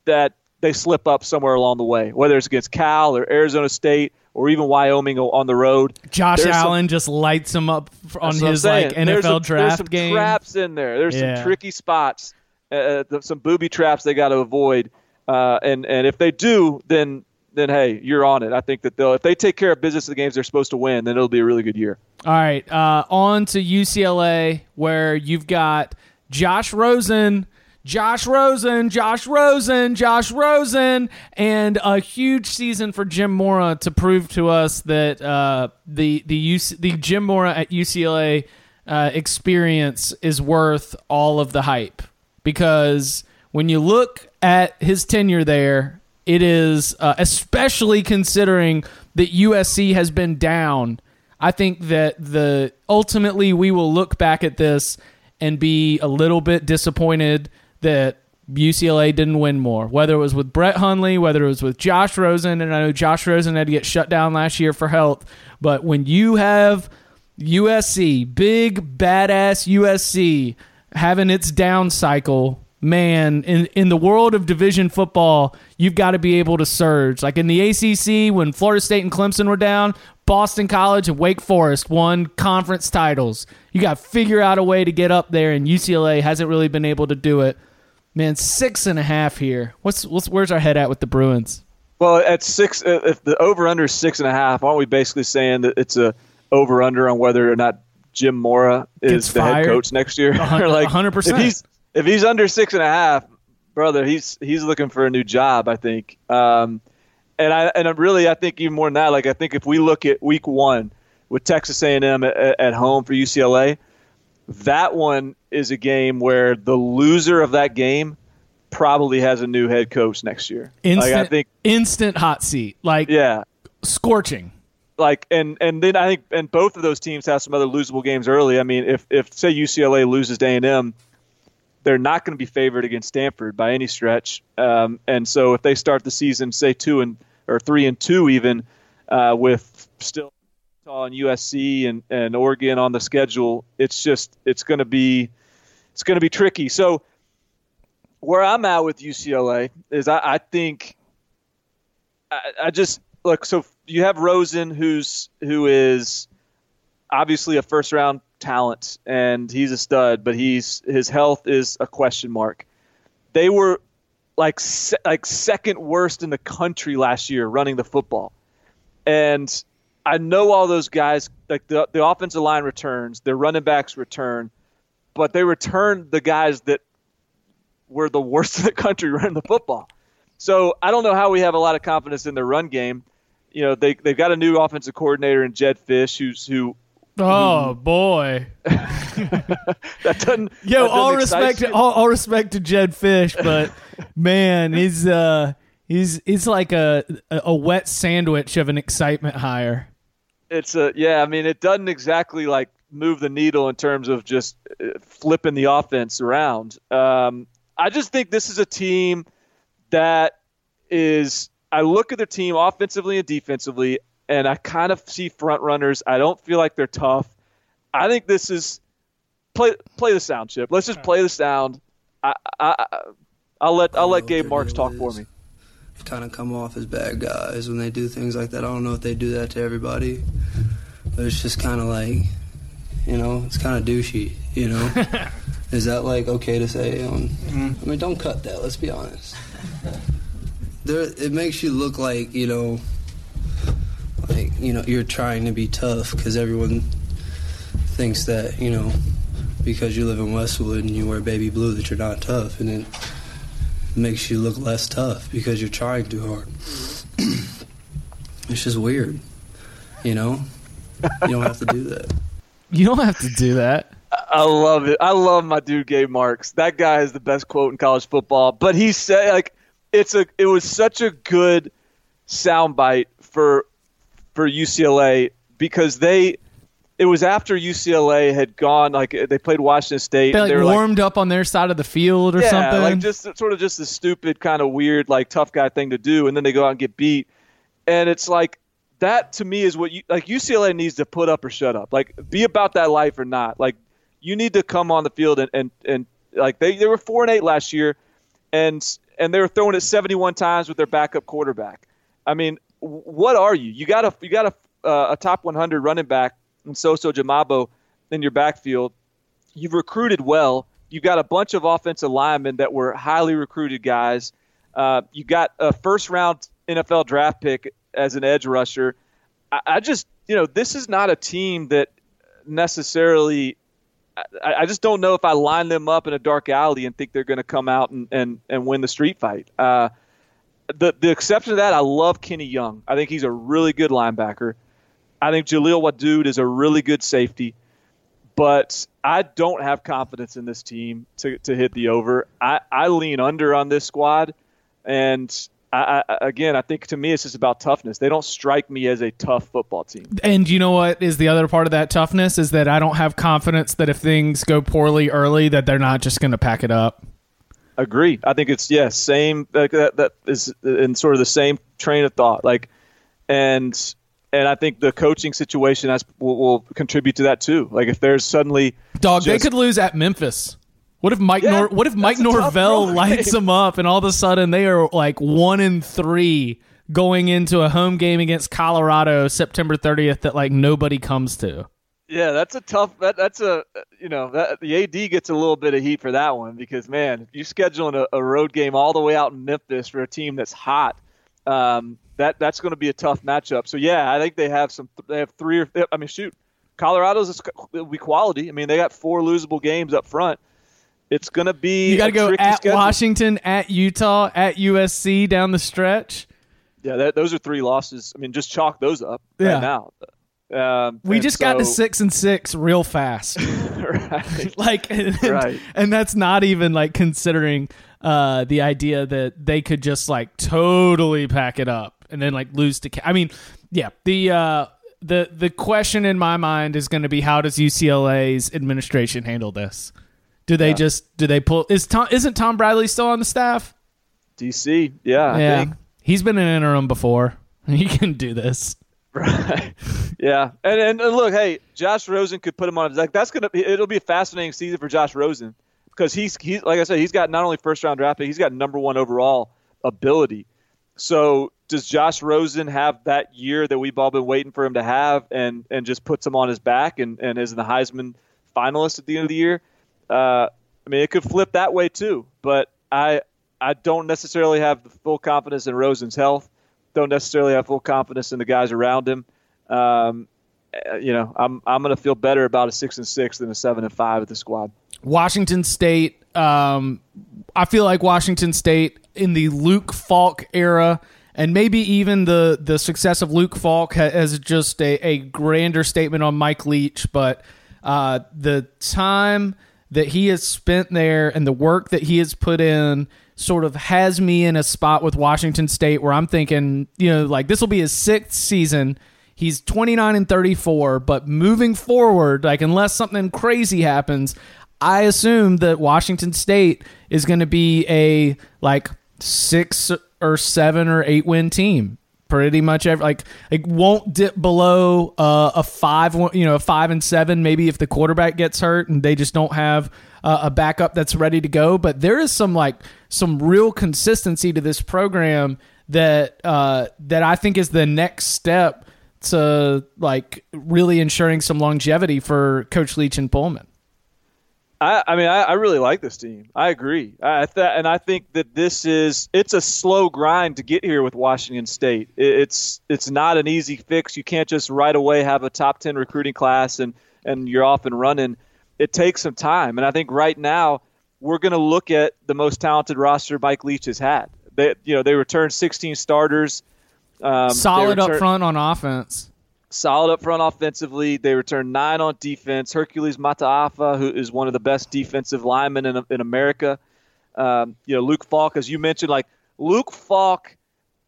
that they slip up somewhere along the way, whether it's against Cal or Arizona State or even Wyoming on the road. Josh there's Allen some, just lights them up on his like NFL there's a, draft there's some game. Traps in there. There's yeah. some tricky spots, uh, uh some booby traps they got to avoid. Uh, and and if they do, then then hey, you're on it. I think that they'll if they take care of business of the games they're supposed to win, then it'll be a really good year. All right, uh, on to UCLA where you've got Josh Rosen Josh Rosen, Josh Rosen, Josh Rosen, and a huge season for Jim Mora to prove to us that uh, the the UC, the Jim Mora at UCLA uh, experience is worth all of the hype because when you look at his tenure there, it is uh, especially considering that USC has been down. I think that the ultimately we will look back at this and be a little bit disappointed that UCLA didn't win more, whether it was with Brett Hundley, whether it was with Josh Rosen, and I know Josh Rosen had to get shut down last year for health. But when you have USC, big badass USC, having its down cycle, man, in in the world of division football, you've got to be able to surge. Like in the ACC, when Florida State and Clemson were down, Boston College and Wake Forest won conference titles. You got to figure out a way to get up there, and UCLA hasn't really been able to do it. Man, six and a half here. What's, what's where's our head at with the Bruins? Well, at six, uh, if the over under is six and a half, aren't we basically saying that it's a over under on whether or not Jim Mora is Gets the head coach next year? like hundred percent. If he's if he's under six and a half, brother, he's he's looking for a new job. I think. Um, and I and really, I think even more than that. Like I think if we look at Week One with Texas A&M at, at home for UCLA, that one is a game where the loser of that game probably has a new head coach next year. Instant, like, I think instant hot seat, like yeah, scorching. Like and and then I think and both of those teams have some other losable games early. I mean, if if say UCLA loses to A and M, they're not going to be favored against Stanford by any stretch. Um, and so if they start the season say two and or three and two even uh, with still on USC and, and Oregon on the schedule, it's just it's going to be it's going to be tricky. So where I'm at with UCLA is I, I think I, I, just look. So you have Rosen, who's who is obviously a first round talent and he's a stud, but he's his health is a question mark. They were like se- like second worst in the country last year running the football, and I know all those guys like the the offensive line returns, their running backs return, but they returned the guys that were the worst in the country running the football. So I don't know how we have a lot of confidence in their run game. You know, they they've got a new offensive coordinator in Jed Fish, who's who. Oh boy, that doesn't. Yo, that doesn't all respect, you? to, all, all respect to Jed Fish, but man, he's uh, he's he's like a a wet sandwich of an excitement hire. it's a yeah. I mean, it doesn't exactly like move the needle in terms of just uh, flipping the offense around. Um, I just think this is a team that is. I look at their team offensively and defensively, and I kind of see front runners. I don't feel like they're tough. I think this is play play the sound chip. Let's just play the sound. I, I, I I'll let I'll let Gabe Marks talk for me. kind of come off as bad guys when they do things like that. I don't know if they do that to everybody, but it's just kind of like, you know, it's kind of douchey, you know. Is that like okay to say? On, I mean, don't cut that. Let's be honest. There, it makes you look like you know, like you know, you're trying to be tough because everyone thinks that you know, because you live in Westwood and you wear baby blue that you're not tough, and it makes you look less tough because you're trying too hard. Mm-hmm. it's just weird, you know. You don't have to do that. You don't have to do that. I love it. I love my dude Gabe Marks. That guy is the best quote in college football. But he said like it's a it was such a good soundbite for for UCLA because they it was after UCLA had gone like they played Washington State. They like and were, warmed up on their side of the field or yeah, something. like just sort of just a stupid kind of weird like tough guy thing to do, and then they go out and get beat, and it's like that to me is what you like UCLA needs to put up or shut up, like be about that life or not. Like you need to come on the field and and, and like they, they were four and eight last year, and and they were throwing it 71 times with their backup quarterback. I mean, what are you? You got a you got a uh, a top 100 running back in Soso Jamabo in your backfield. You've recruited well. You've got a bunch of offensive linemen that were highly recruited guys. Uh, you got a first round NFL draft pick as an edge rusher. I, I just, you know, this is not a team that necessarily. I, just don't know if I line them up in a dark alley and think they're going to come out and, and, and win the street fight. Uh, the the exception to that, I love Kenny Young. I think he's a really good linebacker. I think Jaleel Wadood is a really good safety, but I don't have confidence in this team to, to hit the over. I, I lean under on this squad, and I, I, again, I think to me it's just about toughness. They don't strike me as a tough football team. And you know what is the other part of that toughness is that I don't have confidence that if things go poorly early that they're not just going to pack it up. Agree. I think it's yeah, same. Like that, that is in sort of the same train of thought. Like, and and I think the coaching situation has will, will contribute to that too. Like if there's suddenly Dog, they could lose at Memphis. What if Mike Yeah, Nor- What if Mike that's a tough Norvell lights them up and all of a sudden they are like one in three going into a home game against Colorado September 30th that like nobody comes to. Yeah, that's a tough. That, that's a you know that, the AD gets a little bit of heat for that one because man, if you're scheduling a, a road game all the way out in Memphis for a team that's hot, um, that that's going to be a tough matchup. So yeah, I think they have some. They have three or I mean, shoot, Colorado's is, it'll be quality. I mean, they got four losable games up front. It's going to be You got to go at schedule. Washington, at Utah, at USC down the stretch. Yeah, that, those are three losses. I mean, just chalk those up Yeah. right now. Um, we just got to six and six real fast. right. like and, Right. and that's not even like considering uh the idea that they could just like totally pack it up and then like lose to Ca- I mean yeah the uh the the question in my mind is going to be how does UCLA's administration handle this do they just do they pull is Tom isn't Tom Bradley still on the staff DC. Yeah. I yeah think. he's been an interim before he can do this Right. Yeah. And, and and look, hey, Josh Rosen could put him on. Like that's gonna. Be, it'll be a fascinating season for Josh Rosen because he's he's like I said, he's got not only first round draft pick, he's got number one overall ability. So does Josh Rosen have that year that we've all been waiting for him to have, and and just puts him on his back and and is the Heisman finalist at the end of the year? Uh, I mean, it could flip that way too. But I I don't necessarily have the full confidence in Rosen's health. Don't necessarily have full confidence in the guys around him. Um, uh, you know, I'm I'm going to feel better about a six and six than a seven and five with the squad. Washington State. Um, I feel like Washington State in the Luke Falk era, and maybe even the the success of Luke Falk ha- as just a, a grander statement on Mike Leach, but uh, the time that he has spent there and the work that he has put in sort of has me in a spot with Washington State where I'm thinking, you know, like this will be his sixth season. He's 29 and 34, but moving forward, like unless something crazy happens, I assume that Washington State is going to be a like six or seven or eight win team. Pretty much every like it won't dip below uh, a five, you know, a five and seven. Maybe if the quarterback gets hurt and they just don't have uh, a backup that's ready to go. But there is some like some real consistency to this program that uh, that I think is the next step to like really ensuring some longevity for Coach Leach and Pullman. I, I mean, I, I really like this team. I agree. I th- and I think that this is it's a slow grind to get here with Washington State. It, it's it's not an easy fix. You can't just right away have a top ten recruiting class and and you're off and running. It takes some time, and I think right now we're going to look at the most talented roster Mike Leach has had. They you know they returned 16 starters. Um, Solid up front on offense. Solid up front offensively. They return nine on defense. Hercules Mataafa, who is one of the best defensive linemen in, in America. Um, you know, Luke Falk, as you mentioned, like Luke Falk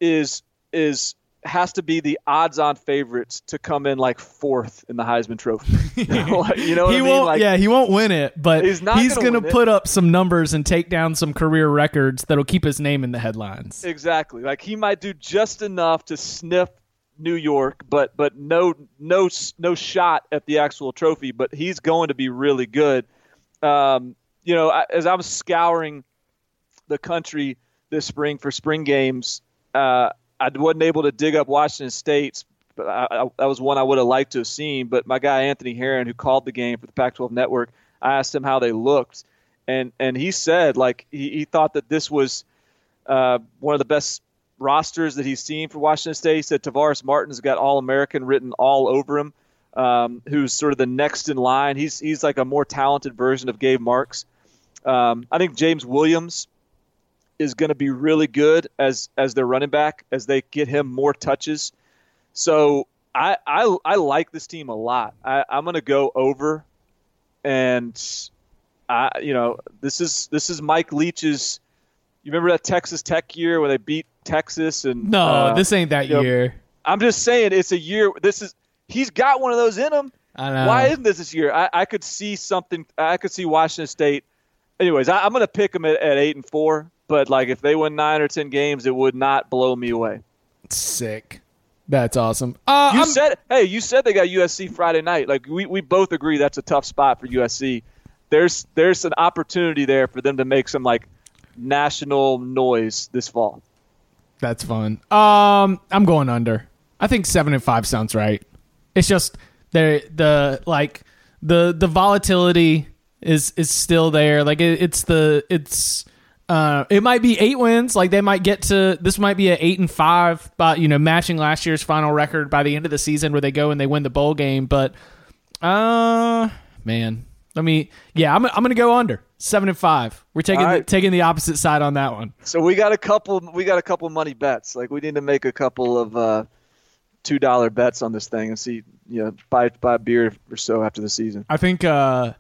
is is has to be the odds-on favorites to come in like fourth in the Heisman Trophy. you know he I mean? won't. Like, yeah, he won't win it, but He's he's gonna going to win it. put up some numbers and take down some career records that'll keep his name in the headlines. Exactly. Like he might do just enough to sniff New York, but but no no no shot at the actual trophy. But he's going to be really good. Um, you know, I, as I'm scouring the country this spring for spring games, uh, I wasn't able to dig up Washington State's. But I, I, that was one I would have liked to have seen. But my guy Anthony Herron, who called the game for the Pac-12 Network, I asked him how they looked, and and he said like he, he thought that this was uh, one of the best rosters that he's seen for Washington State. He said Tavares Martin's got All American written all over him, um, who's sort of the next in line. He's he's like a more talented version of Gabe Marks. Um, I think James Williams is going to be really good as as their running back as they get him more touches. So I I, I like this team a lot. I, I'm going to go over, and I you know this is this is Mike Leach's. You remember that Texas Tech year when they beat Texas and No, uh, this ain't that you know, year. I'm just saying it's a year. This is he's got one of those in him. I know. Why isn't this this year? I, I could see something. I could see Washington State. Anyways, I, I'm going to pick them at, at eight and four. But like, if they win nine or ten games, it would not blow me away. Sick. That's awesome. Uh, You I'm- said, hey, you said they got USC Friday night. Like we, we both agree that's a tough spot for USC. There's there's an opportunity there for them to make some like national noise this fall. That's fun. Um, I'm going under. I think seven and five sounds right. It's just the the like the the volatility is is still there. Like it, it's the it's uh it might be eight wins. Like they might get to this might be a eight and five, but you know matching last year's final record by the end of the season where they go and they win the bowl game. But uh man, let me yeah I'm I'm gonna go under seven and five. We're taking All the, right. taking the opposite side on that one. So we got a couple. We got a couple money bets. Like we need to make a couple of uh, two dollar bets on this thing and see you know buy buy a beer or so after the season. I think. uh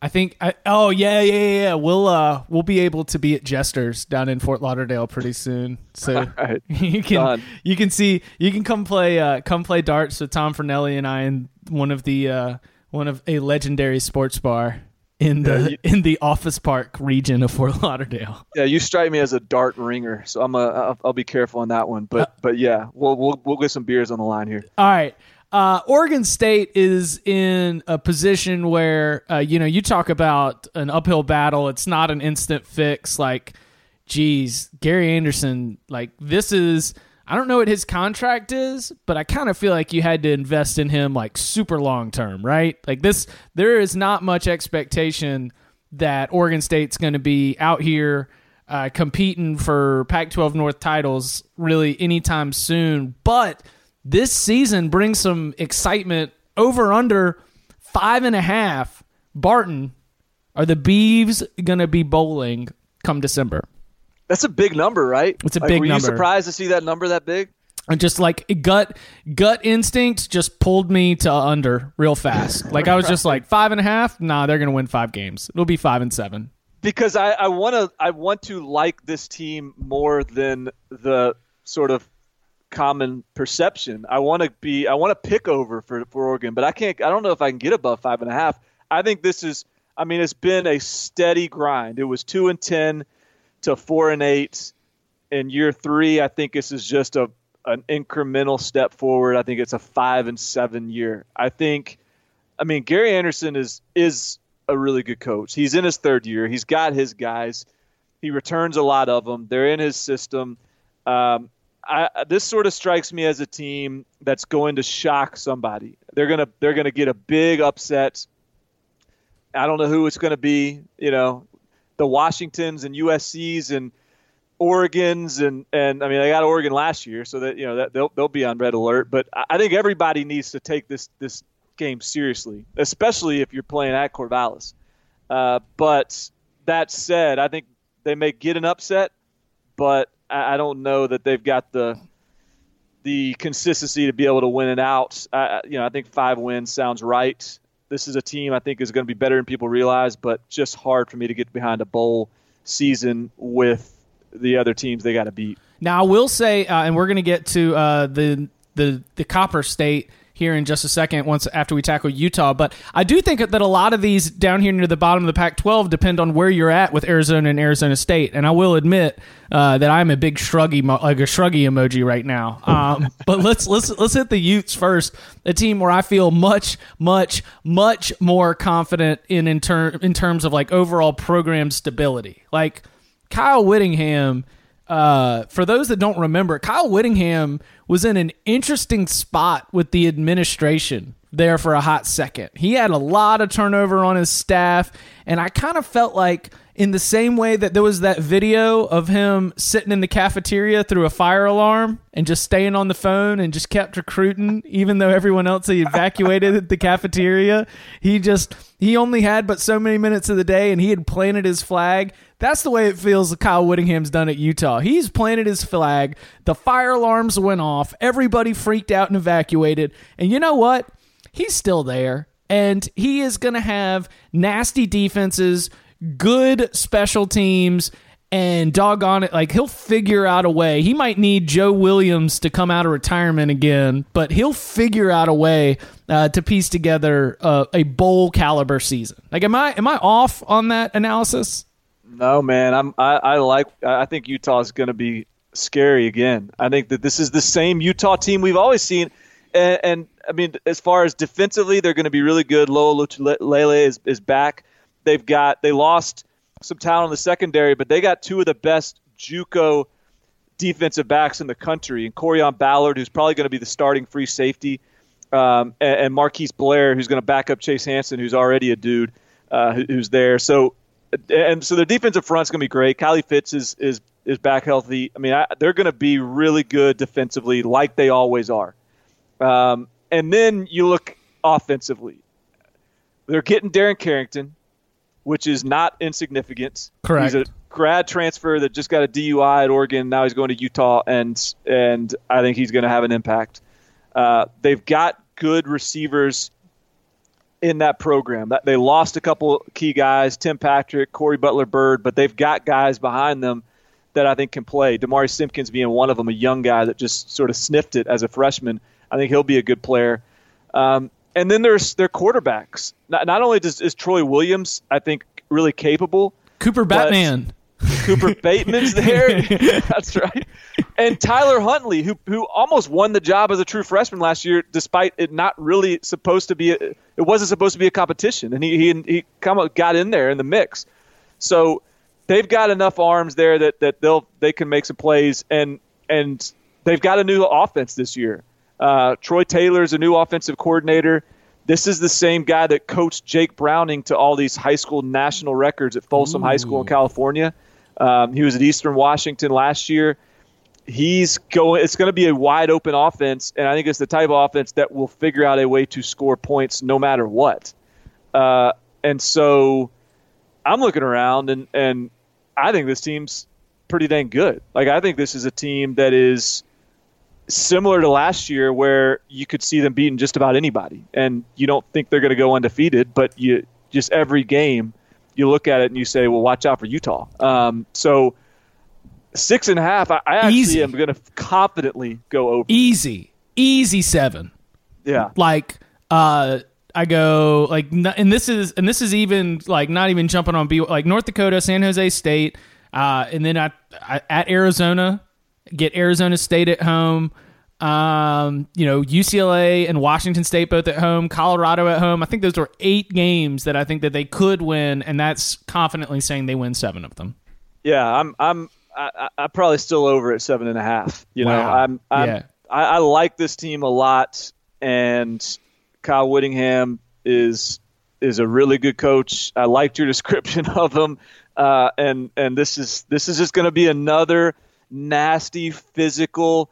I think. I, oh yeah, yeah, yeah, yeah. We'll uh we'll be able to be at Jesters down in Fort Lauderdale pretty soon. So right. you can Done. you can see you can come play uh come play darts with Tom Fernelli and I in one of the uh one of a legendary sports bar in the Yeah, you- in the Office Park region of Fort Lauderdale. Yeah, you strike me as a dart ringer, so I'm a I'll, I'll be careful on that one. Uh, But but yeah, we'll we'll we'll get some beers on the line here. All right. Uh, Oregon State is in a position where, uh, you know, you talk about an uphill battle. It's not an instant fix. Like, geez, Gary Anderson, like, this is, I don't know what his contract is, but I kind of feel like you had to invest in him, like, super long term, right? Like, this, there is not much expectation that Oregon State's going to be out here uh, competing for Pac 12 North titles really anytime soon. But this season brings some excitement over under five and a half. Barton, are the Beavs going to be bowling come December? That's a big number, right? It's a Like, big were number. you surprised to see that number that big? And just like gut gut instinct just pulled me to under real fast. Like I was just like five and a half. Nah, they're gonna win five games. It'll be five and seven. because I, I want to I want to like this team more than the sort of common perception. I want to be I want to pick over for for Oregon, but I can't. I don't know if I can get above five and a half. I think this is. I mean, it's been a steady grind. It was two and ten to four and eight in year three. I think this is just a an incremental step forward. I think it's a five and seven year. I think. I mean, Gary Anderson is is a really good coach. He's in his third year. He's got his guys. He returns a lot of them. They're in his system. Um, I, this sort of strikes me as a team that's going to shock somebody. They're gonna they're gonna get a big upset. I don't know who it's to be. You know, the Washingtons and USC's and Oregon's and and I mean they got Oregon last year, so that you know that they'll they'll be on red alert. But I think everybody needs to take this this game seriously, especially if you're playing at Corvallis. Uh, but that said, I think they may get an upset, but I, I don't know that they've got the the consistency to be able to win it out. You know, I think five wins sounds right. This is a team I think is going to be better than people realize, but just hard for me to get behind a bowl season with the other teams they got to beat. Now I will say, uh, and we're going to get to uh, the the the Copper State here in just a second. Once after we tackle Utah, but I do think that a lot of these down here near the bottom of the Pac-12 depend on where you're at with Arizona and Arizona State. And I will admit uh, that I'm a big shruggy like a shruggy emoji right now. Um, but let's let's let's hit the Utes first. A team where I feel much much much more confident in in, ter- in terms of like overall program stability. Like Kyle Whittingham uh, for those that don't remember, Kyle Whittingham was in an interesting spot with the administration there for a hot second. He had a lot of turnover on his staff, and I kind of felt like, in the same way that there was that video of him sitting in the cafeteria through a fire alarm and just staying on the phone and just kept recruiting, even though everyone else had evacuated the cafeteria. He just, he only had but so many minutes of the day, and he had planted his flag. That's the way it feels Kyle Whittingham's done at Utah. He's planted his flag. The fire alarms went off. Everybody freaked out and evacuated. And you know what? He's still there. And he is going to have nasty defenses, good special teams, and doggone it, like he'll figure out a way. He might need Joe Williams to come out of retirement again, but he'll figure out a way uh, to piece together uh, a bowl caliber season. Like, am I am I off on that analysis? No, man. I'm. I, I like. I think Utah is going to be scary again. I think that this is the same Utah team we've always seen, and, and I mean, as far as defensively, they're going to be really good. Loa Lele is is back. They've got. They lost some talent in the secondary, but they got two of the best JUCO defensive backs in the country, and Corrion Ballard, who's probably going to be the starting free safety, um, and, and Marquise Blair, who's going to back up Chase Hansen, who's already a dude uh, who- who's there. So and so their defensive front's going to be great. Kylie Fitts is is is back healthy. I mean, I, they're going to be really good defensively, like they always are. Um, and then you look offensively. They're getting Darren Carrington, which is not insignificant. Correct. He's a grad transfer that just got a DUI at Oregon. Now he's going to Utah, and and I think he's going to have an impact. Uh, they've got good receivers in that program. That they lost a couple key guys, Tim Patrick, Cory Butler Byrd, but they've got guys behind them that I think can play. Demari Simpkins being one of them, a young guy that just sort of sniffed it as a freshman. I think he'll be a good player. Um, and then there's their quarterbacks. Not, not only does, is Troy Williams, I think, really capable. Cooper Batman. Cooper Bateman's there. That's right. And Tyler Huntley, who who almost won the job as a true freshman last year, despite it not really supposed to be. A, it wasn't supposed to be a competition, and he he he come got in there in the mix. So they've got enough arms there that that they'll they can make some plays, and and they've got a new offense this year. Uh, Troy Taylor is a new offensive coordinator. This is the same guy that coached Jake Browning to all these high school national records at Folsom Ooh. High School in California. Um, he was at Eastern Washington last year. He's going. It's going to be a wide open offense, and I think it's the type of offense that will figure out a way to score points no matter what. Uh, and so, I'm looking around, and and I think this team's pretty dang good. Like I think this is a team that is similar to last year, where you could see them beating just about anybody, and you don't think they're going to go undefeated, but you just every game you look at it and you say, well, watch out for Utah. Um, so six and a half, I, I actually Easy. am going to confidently go over. Easy, easy seven. Yeah, like uh, I go like, and this is and this is even like not even jumping on B like North Dakota, San Jose State, uh, and then I, I at Arizona, get Arizona State at home um, you know, UCLA and Washington State both at home, Colorado at home. I think those are eight games that I think that they could win, and that's confidently saying they win seven of them. Yeah, I'm I'm I, am probably still over at seven and a half. You wow. know, I'm, I'm yeah. I, I like this team a lot, and Kyle Whittingham is is a really good coach. I liked your description of him, uh, and and this is this is just going to be another nasty physical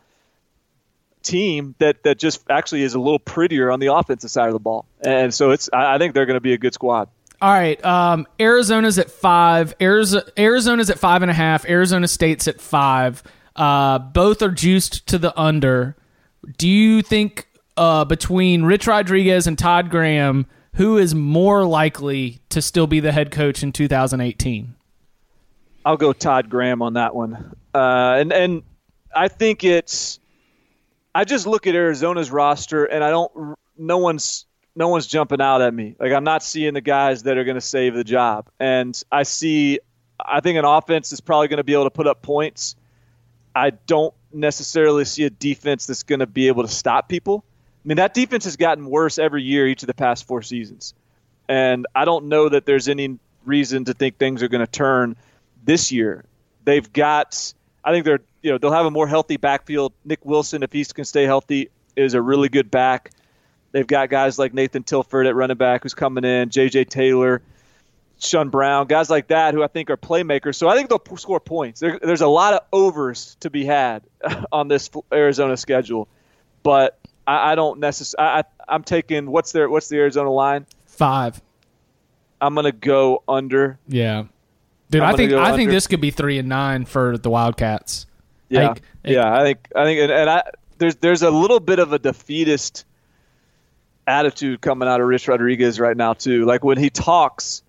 team that that just actually is a little prettier on the offensive side of the ball. And so it's I, I think they're going to be a good squad. All right, um, Arizona's at five. Arizona, Arizona's at five and a half. Arizona State's at five. Uh, both are juiced to the under. Do you think uh, between Rich Rodriguez and Todd Graham, who is more likely to still be the head coach in 2018? I'll go Todd Graham on that one, uh, and and I think it's I just look at Arizona's roster and I don't. No one's no one's jumping out at me. Like I'm not seeing the guys that are going to save the job. And I see. I think an offense is probably going to be able to put up points. I don't necessarily see a defense that's going to be able to stop people. I mean, that defense has gotten worse every year each of the past four seasons. And I don't know that there's any reason to think things are going to turn this year. They've got, I think they're you know they'll have a more healthy backfield. Nick Wilson, if he can stay healthy, is a really good back. They've got guys like Nathan Tilford at running back who's coming in, J.J. Taylor, Sean Brown, guys like that who I think are playmakers. So I think they'll score points. There, there's a lot of overs to be had on this Arizona schedule, but I, I don't necessarily. I'm taking what's their what's the Arizona line? Five. I'm gonna go under. Yeah, dude. i think I think this could be three and nine for the Wildcats. Yeah, like, yeah. I think I think, and, and I there's there's a little bit of a defeatist attitude coming out of Rich Rodriguez right now too. Like when he talks,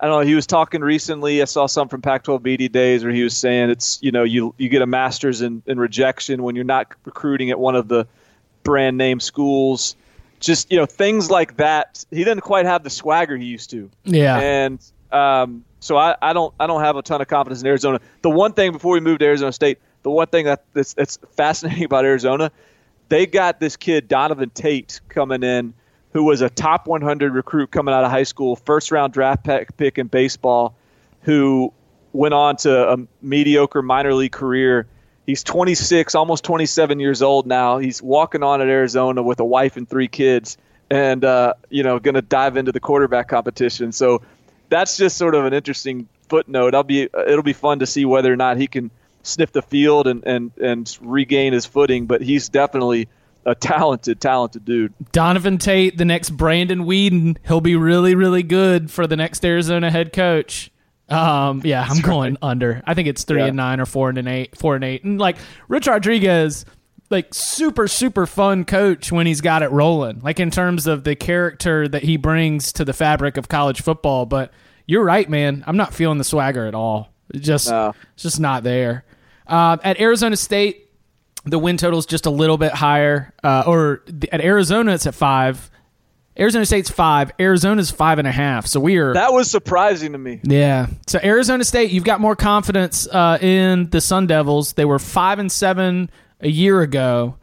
I don't know. He was talking recently. I saw some from Pac-12 media days where he was saying it's you know you you get a master's in, in rejection when you're not recruiting at one of the brand name schools. Just you know things like that. He didn't quite have the swagger he used to. Yeah, and um, so I, I don't I don't have a ton of confidence in Arizona. The one thing before we moved to Arizona State the one thing that, that's, that's fascinating about Arizona, they got this kid Donovan Tate coming in, who was a top 100 recruit coming out of high school, first round draft pick in baseball, who went on to a mediocre minor league career. He's 26, almost 27 years old now. He's walking on at Arizona with a wife and three kids, and uh, you know, going to dive into the quarterback competition. So that's just sort of an interesting footnote. I'll be it'll be fun to see whether or not he can sniff the field and, and, and regain his footing, but he's definitely a talented, talented dude. Donovan Tate, the next Brandon Weeden, he'll be really, really good for the next Arizona head coach. Um, yeah, I'm That's going right. under. I think it's three yeah. and nine or four and an eight, four and eight, and like Rich Rodriguez. Like super super fun coach when he's got it rolling. Like in terms of the character that he brings to the fabric of college football. But you're right, man. I'm not feeling the swagger at all. It just No. it's just not there. Uh, at Arizona State, the win total is just a little bit higher. Uh, or th- at Arizona, it's at five. Arizona State's five. Arizona's five and a half. So we are That was surprising to me. yeah. So Arizona State, you've got more confidence uh, in the Sun Devils. They were five and seven a year ago.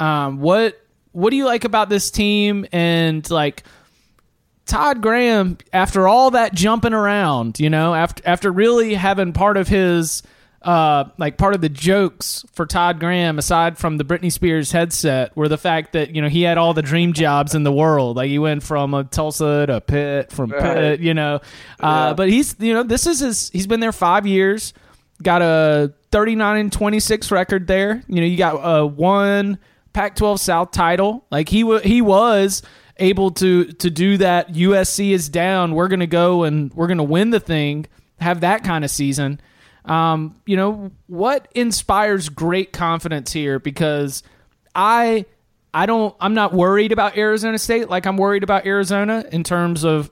Um, what what do you like about this team? And like Todd Graham, after all that jumping around, you know, after after really having part of his uh, like part of the jokes for Todd Graham, aside from the Britney Spears headset, were the fact that you know he had all the dream jobs in the world. Like he went from a Tulsa to Pitt, from Pitt, you know. Uh, Yeah. But he's you know this is his. He's been there five years. Got a thirty nine and twenty six record there. You know you got uh, one Pac twelve South title. Like he wa he was able to to do that. USC is down. We're gonna go and we're gonna win the thing. Have that kind of season. Um, you know what inspires great confidence here because I I don't I'm not worried about Arizona State like I'm worried about Arizona in terms of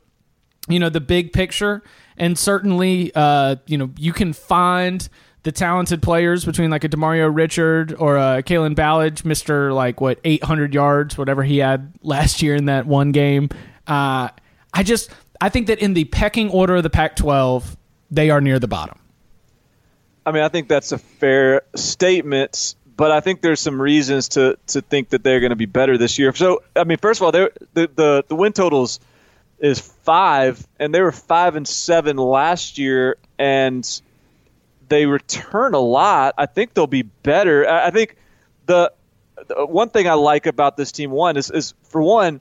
you know the big picture and certainly uh you know you can find the talented players between like a Demario Richard or a Kalen Ballage, Mr. like what 800 yards, whatever he had last year in that one game. Uh I just I think that in the pecking order of the Pac-12, they are near the bottom. I mean, I think that's a fair statement, but I think there's some reasons to, to think that they're going to be better this year. So, I mean, first of all, the, the the win totals is five, and they were five and seven last year, and they return a lot. I think they'll be better. I, think the, the one thing I like about this team one is, is for one,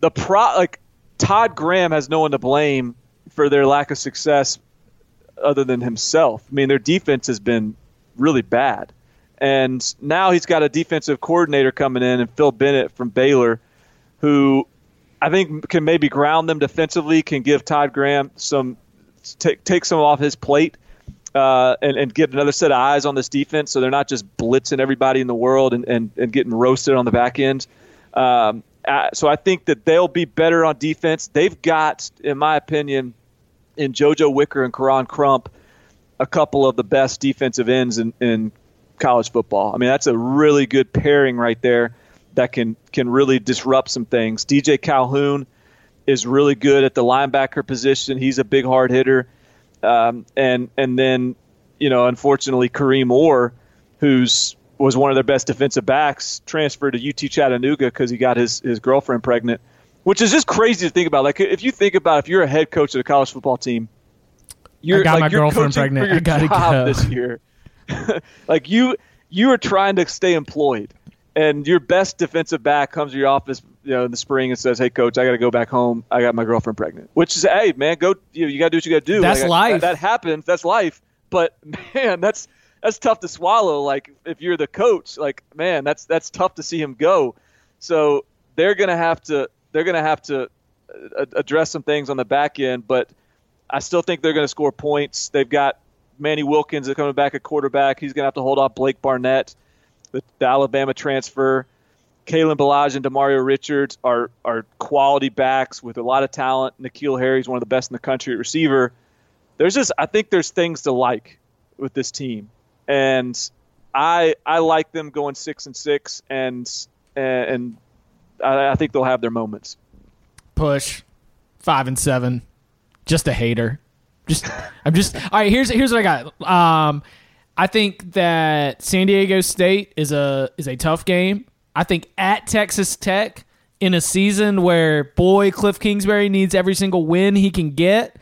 the pro like Todd Graham has no one to blame for their lack of success other than himself. I mean, their defense has been really bad. And now he's got a defensive coordinator coming in and Phil Bennett from Baylor who I think can maybe ground them defensively, can give Todd Graham some take take some off his plate. Uh, and, and get another set of eyes on this defense so they're not just blitzing everybody in the world and, and, and getting roasted on the back end. Um, so I think that they'll be better on defense. They've got, in my opinion, in JoJo Wicker and Koron Crump, a couple of the best defensive ends in, in college football. I mean, that's a really good pairing right there that can can really disrupt some things. DJ Calhoun is really good at the linebacker position. He's a big hard hitter, um, and and then you know, unfortunately, Kareem Orr, who's was one of their best defensive backs, transferred to UT Chattanooga because he got his his girlfriend pregnant, which is just crazy to think about. Like if you think about if you're a head coach of a college football team, you're I got like, my you're girlfriend pregnant. For your I gotta job go. this year. like you you are trying to stay employed, and your best defensive back comes to your office, you know, in the spring and says, "Hey, coach, I got to go back home. I got my girlfriend pregnant." Which is, hey, man, go. You, know, you got to do what you got to do. That's life. That, happens. That's life. But man, that's that's tough to swallow. Like if you're the coach, like man, that's that's tough to see him go. So they're gonna have to they're gonna have to uh, address some things on the back end, but I still think they're going to score points. They've got Manny Wilkins coming back at quarterback. He's going to have to hold off Blake Barnett, the, the Alabama transfer. Kalen Ballage and Demario Richards are are quality backs with a lot of talent. N'Keal Harry's one of the best in the country at receiver. There's just I think there's things to like with this team, and I I like them going six and six, and and I, I think they'll have their moments. push five and seven just a hater just i'm just all right here's here's what i got um i think that san diego state is a is a tough game i think at texas tech in a season where boy cliff kingsbury needs every single win he can get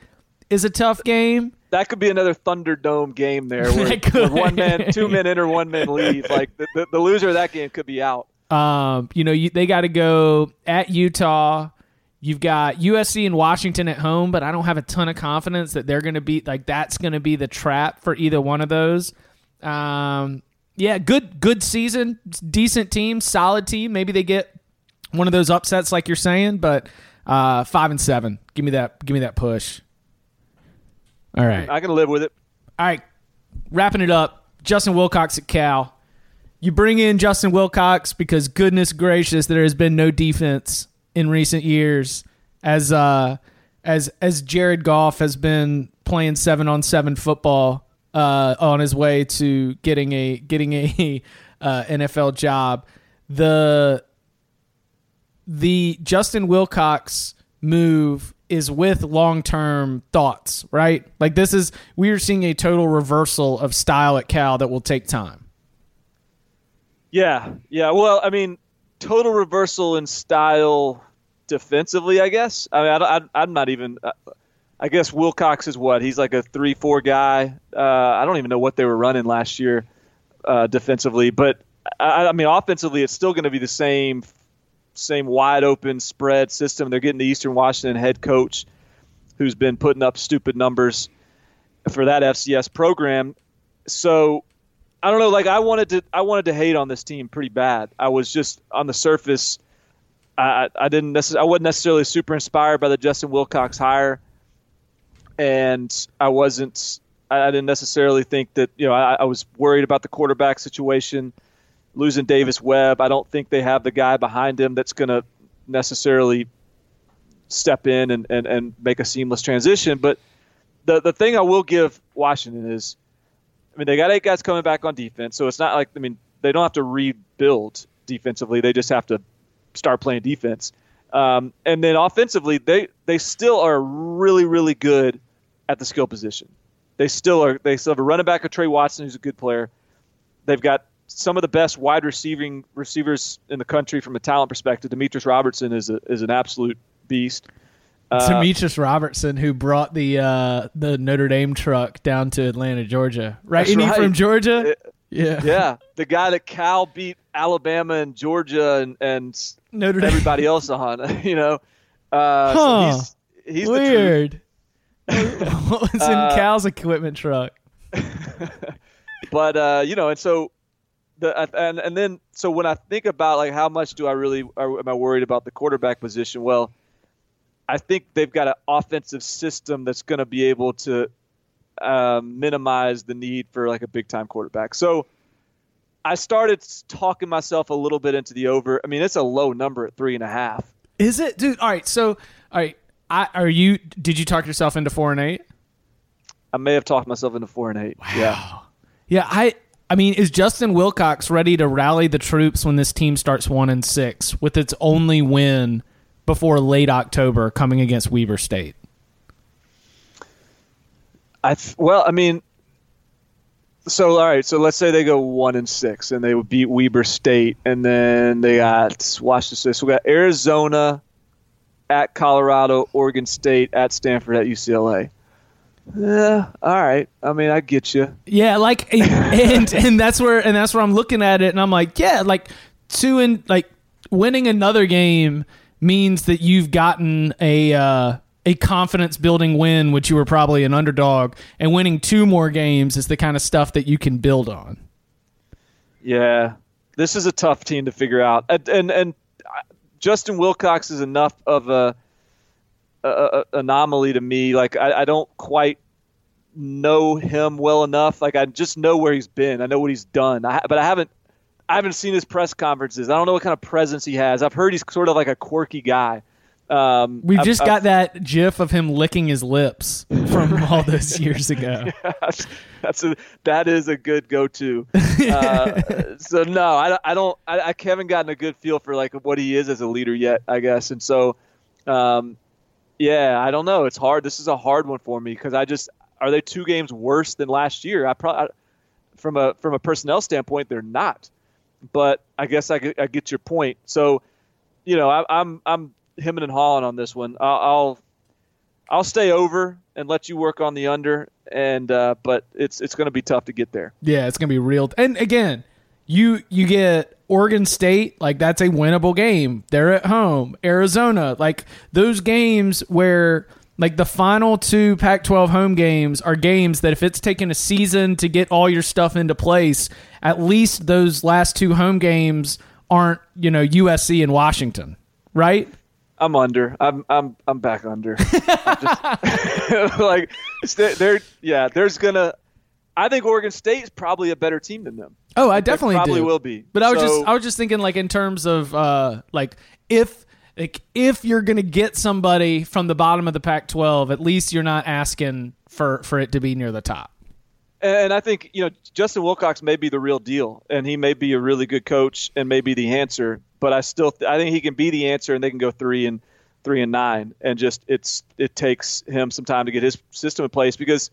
is a tough game that could be another Thunderdome game there, where, where one man, two men enter, one man leave. Like the, the, the loser of that game could be out. Um, you know, you, they got to go at Utah. You've got USC and Washington at home, but I don't have a ton of confidence that they're going to be like that's going to be the trap for either one of those. Um, yeah, good good season, decent team, solid team. Maybe they get one of those upsets like you're saying, but uh, five and seven. Give me that. Give me that push. All right. I can live with it. All right, wrapping it up. Justin Wilcox at Cal. you bring in Justin Wilcox because goodness gracious, there has been no defense in recent years as uh as as Jared Goff has been playing seven on seven football uh, on his way to getting a getting a uh, NFL job. The the Justin Wilcox move is with long term thoughts, right? Like this is we are seeing a total reversal of style at Cal that will take time. Yeah, yeah. Well, I mean, total reversal in style defensively. I guess. I mean, I, am not even. I guess Wilcox is what he's like a three-four guy. Uh, I don't even know what they were running last year uh, defensively, but I, I mean, offensively, it's still going to be the same same wide open spread system. They're getting the Eastern Washington head coach who's been putting up stupid numbers for that FCS program. So I don't know. Like I wanted to, I wanted to hate on this team pretty bad. I was just on the surface. I, I didn't necessarily, I wasn't necessarily super inspired by the Justin Wilcox hire, and I wasn't. I didn't necessarily think that you know. I, I was worried about the quarterback situation losing Davis Webb. I don't think they have the guy behind him that's going to necessarily step in and, and, and make a seamless transition. But the the thing I will give Washington is, I mean, they got eight guys coming back on defense, so it's not like I mean they don't have to rebuild defensively. They just have to start playing defense. Um, and then offensively, they they still are really really good at the skill position. They still are. They still have a running back of Tre Watson, who's a good player. They've got some of the best wide receiving receivers in the country from a talent perspective. Demetris Robertson is a, is an absolute beast. Uh, Demetris Robertson, who brought the uh, the Notre Dame truck down to Atlanta, Georgia, right? Isn't right. from Georgia? It, yeah, yeah. The guy that Cal beat Alabama and Georgia and, and Notre Dame. everybody else on, you know. Uh, huh. So he's, he's weird. what was in uh, Cal's equipment truck? but uh, you know, and so the and and then so when I think about like how much do I really am I worried about the quarterback position? Well, I think they've got an offensive system that's going to be able to um, minimize the need for like a big time quarterback. So I started talking myself a little bit into the over. I mean, it's a low number at three and a half. Is it, dude? All right. So, all right. I, are you? Did you talk yourself into four and eight? I may have talked myself into four and eight. Wow. Yeah. Yeah. I I mean, is Justin Wilcox ready to rally the troops when this team starts one and six with its only win before late October coming against Weber State? I th- well, I mean, so all right, so let's say they go one and six and they would beat Weber State, and then they got watch this. So we got Arizona at Colorado, Oregon State at Stanford at UCLA. Yeah, all right. I mean, I get you. Yeah, like and and that's where and that's where I'm looking at it and I'm like, yeah, like two and like winning another game means that you've gotten a uh a confidence building win which you were probably an underdog and winning two more games is the kind of stuff that you can build on. Yeah. This is a tough team to figure out. And and, and Justin Wilcox is enough of a a, a, anomaly to me. Like I, I don't quite know him well enough. Like I just know where he's been. I know what he's done. I, but I haven't I haven't seen his press conferences. I don't know what kind of presence he has. I've heard he's sort of like a quirky guy. Um, We've just I've, got I've, that GIF of him licking his lips from all those years ago. Yeah, that's a that is a good go-to. Uh, so no, I, I don't. I, I haven't gotten a good feel for like what he is as a leader yet. I guess, and so um, yeah, I don't know. It's hard. This is a hard one for me because I just are they two games worse than last year? I probably from a from a personnel standpoint, they're not. But I guess I, I get your point. So, you know, I, I'm I'm hemming and hawing on this one. I'll, I'll I'll stay over and let you work on the under, and uh, but it's it's going to be tough to get there. Yeah, it's going to be real. And again, you you get Oregon State, like that's a winnable game. They're at home. Arizona, like those games where like the final two Pac 12 home games are games that if it's taken a season to get all your stuff into place, at least those last two home games aren't, you know, USC and Washington, right? I'm under. I'm I'm I'm back under. just, like they're yeah. There's gonna. I think Oregon State is probably a better team than them. Oh, I They definitely probably do. will be. But I was So- just I was just thinking like in terms of uh like if like if you're gonna get somebody from the bottom of the Pac-12, at least you're not asking for for it to be near the top. And I think you know Justin Wilcox may be the real deal, and he may be a really good coach and may be the answer. But I still I think he can be the answer, and they can go three and three and nine, and just it's it takes him some time to get his system in place because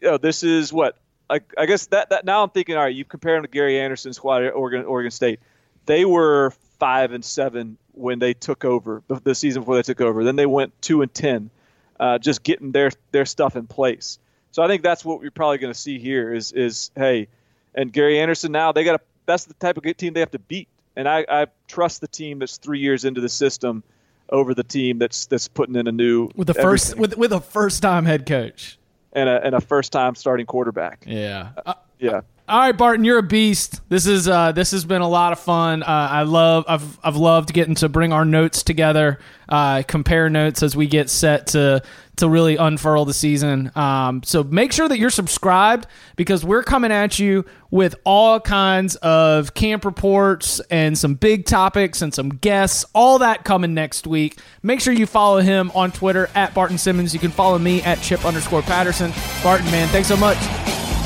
you know, this is what I, I guess that, that now I'm thinking all right you compare him to Gary Anderson's Oregon Oregon State. They were five and seven when they took over the, season before they took over. Then they went two and ten uh, just getting their their stuff in place. So I think that's what we're probably going to see here is is hey and Gary Anderson now they got to that's the type of team they have to beat and I, I trust the team that's three years into the system over the team that's that's putting in a new With the first everything. with with a first time head coach. and a and a first time starting quarterback. Yeah. Uh, Yeah. All right, Barton, you're a beast. This is uh, this has been a lot of fun. Uh, I love I've I've loved getting to bring our notes together, uh, compare notes as we get set to to really unfurl the season. Um, so make sure that you're subscribed because we're coming at you with all kinds of camp reports and some big topics and some guests. All that coming next week. Make sure you follow him on Twitter at Barton Simmons. You can follow me at Chip underscore Patterson. Barton, man, thanks so much.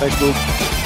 Thanks, Luke.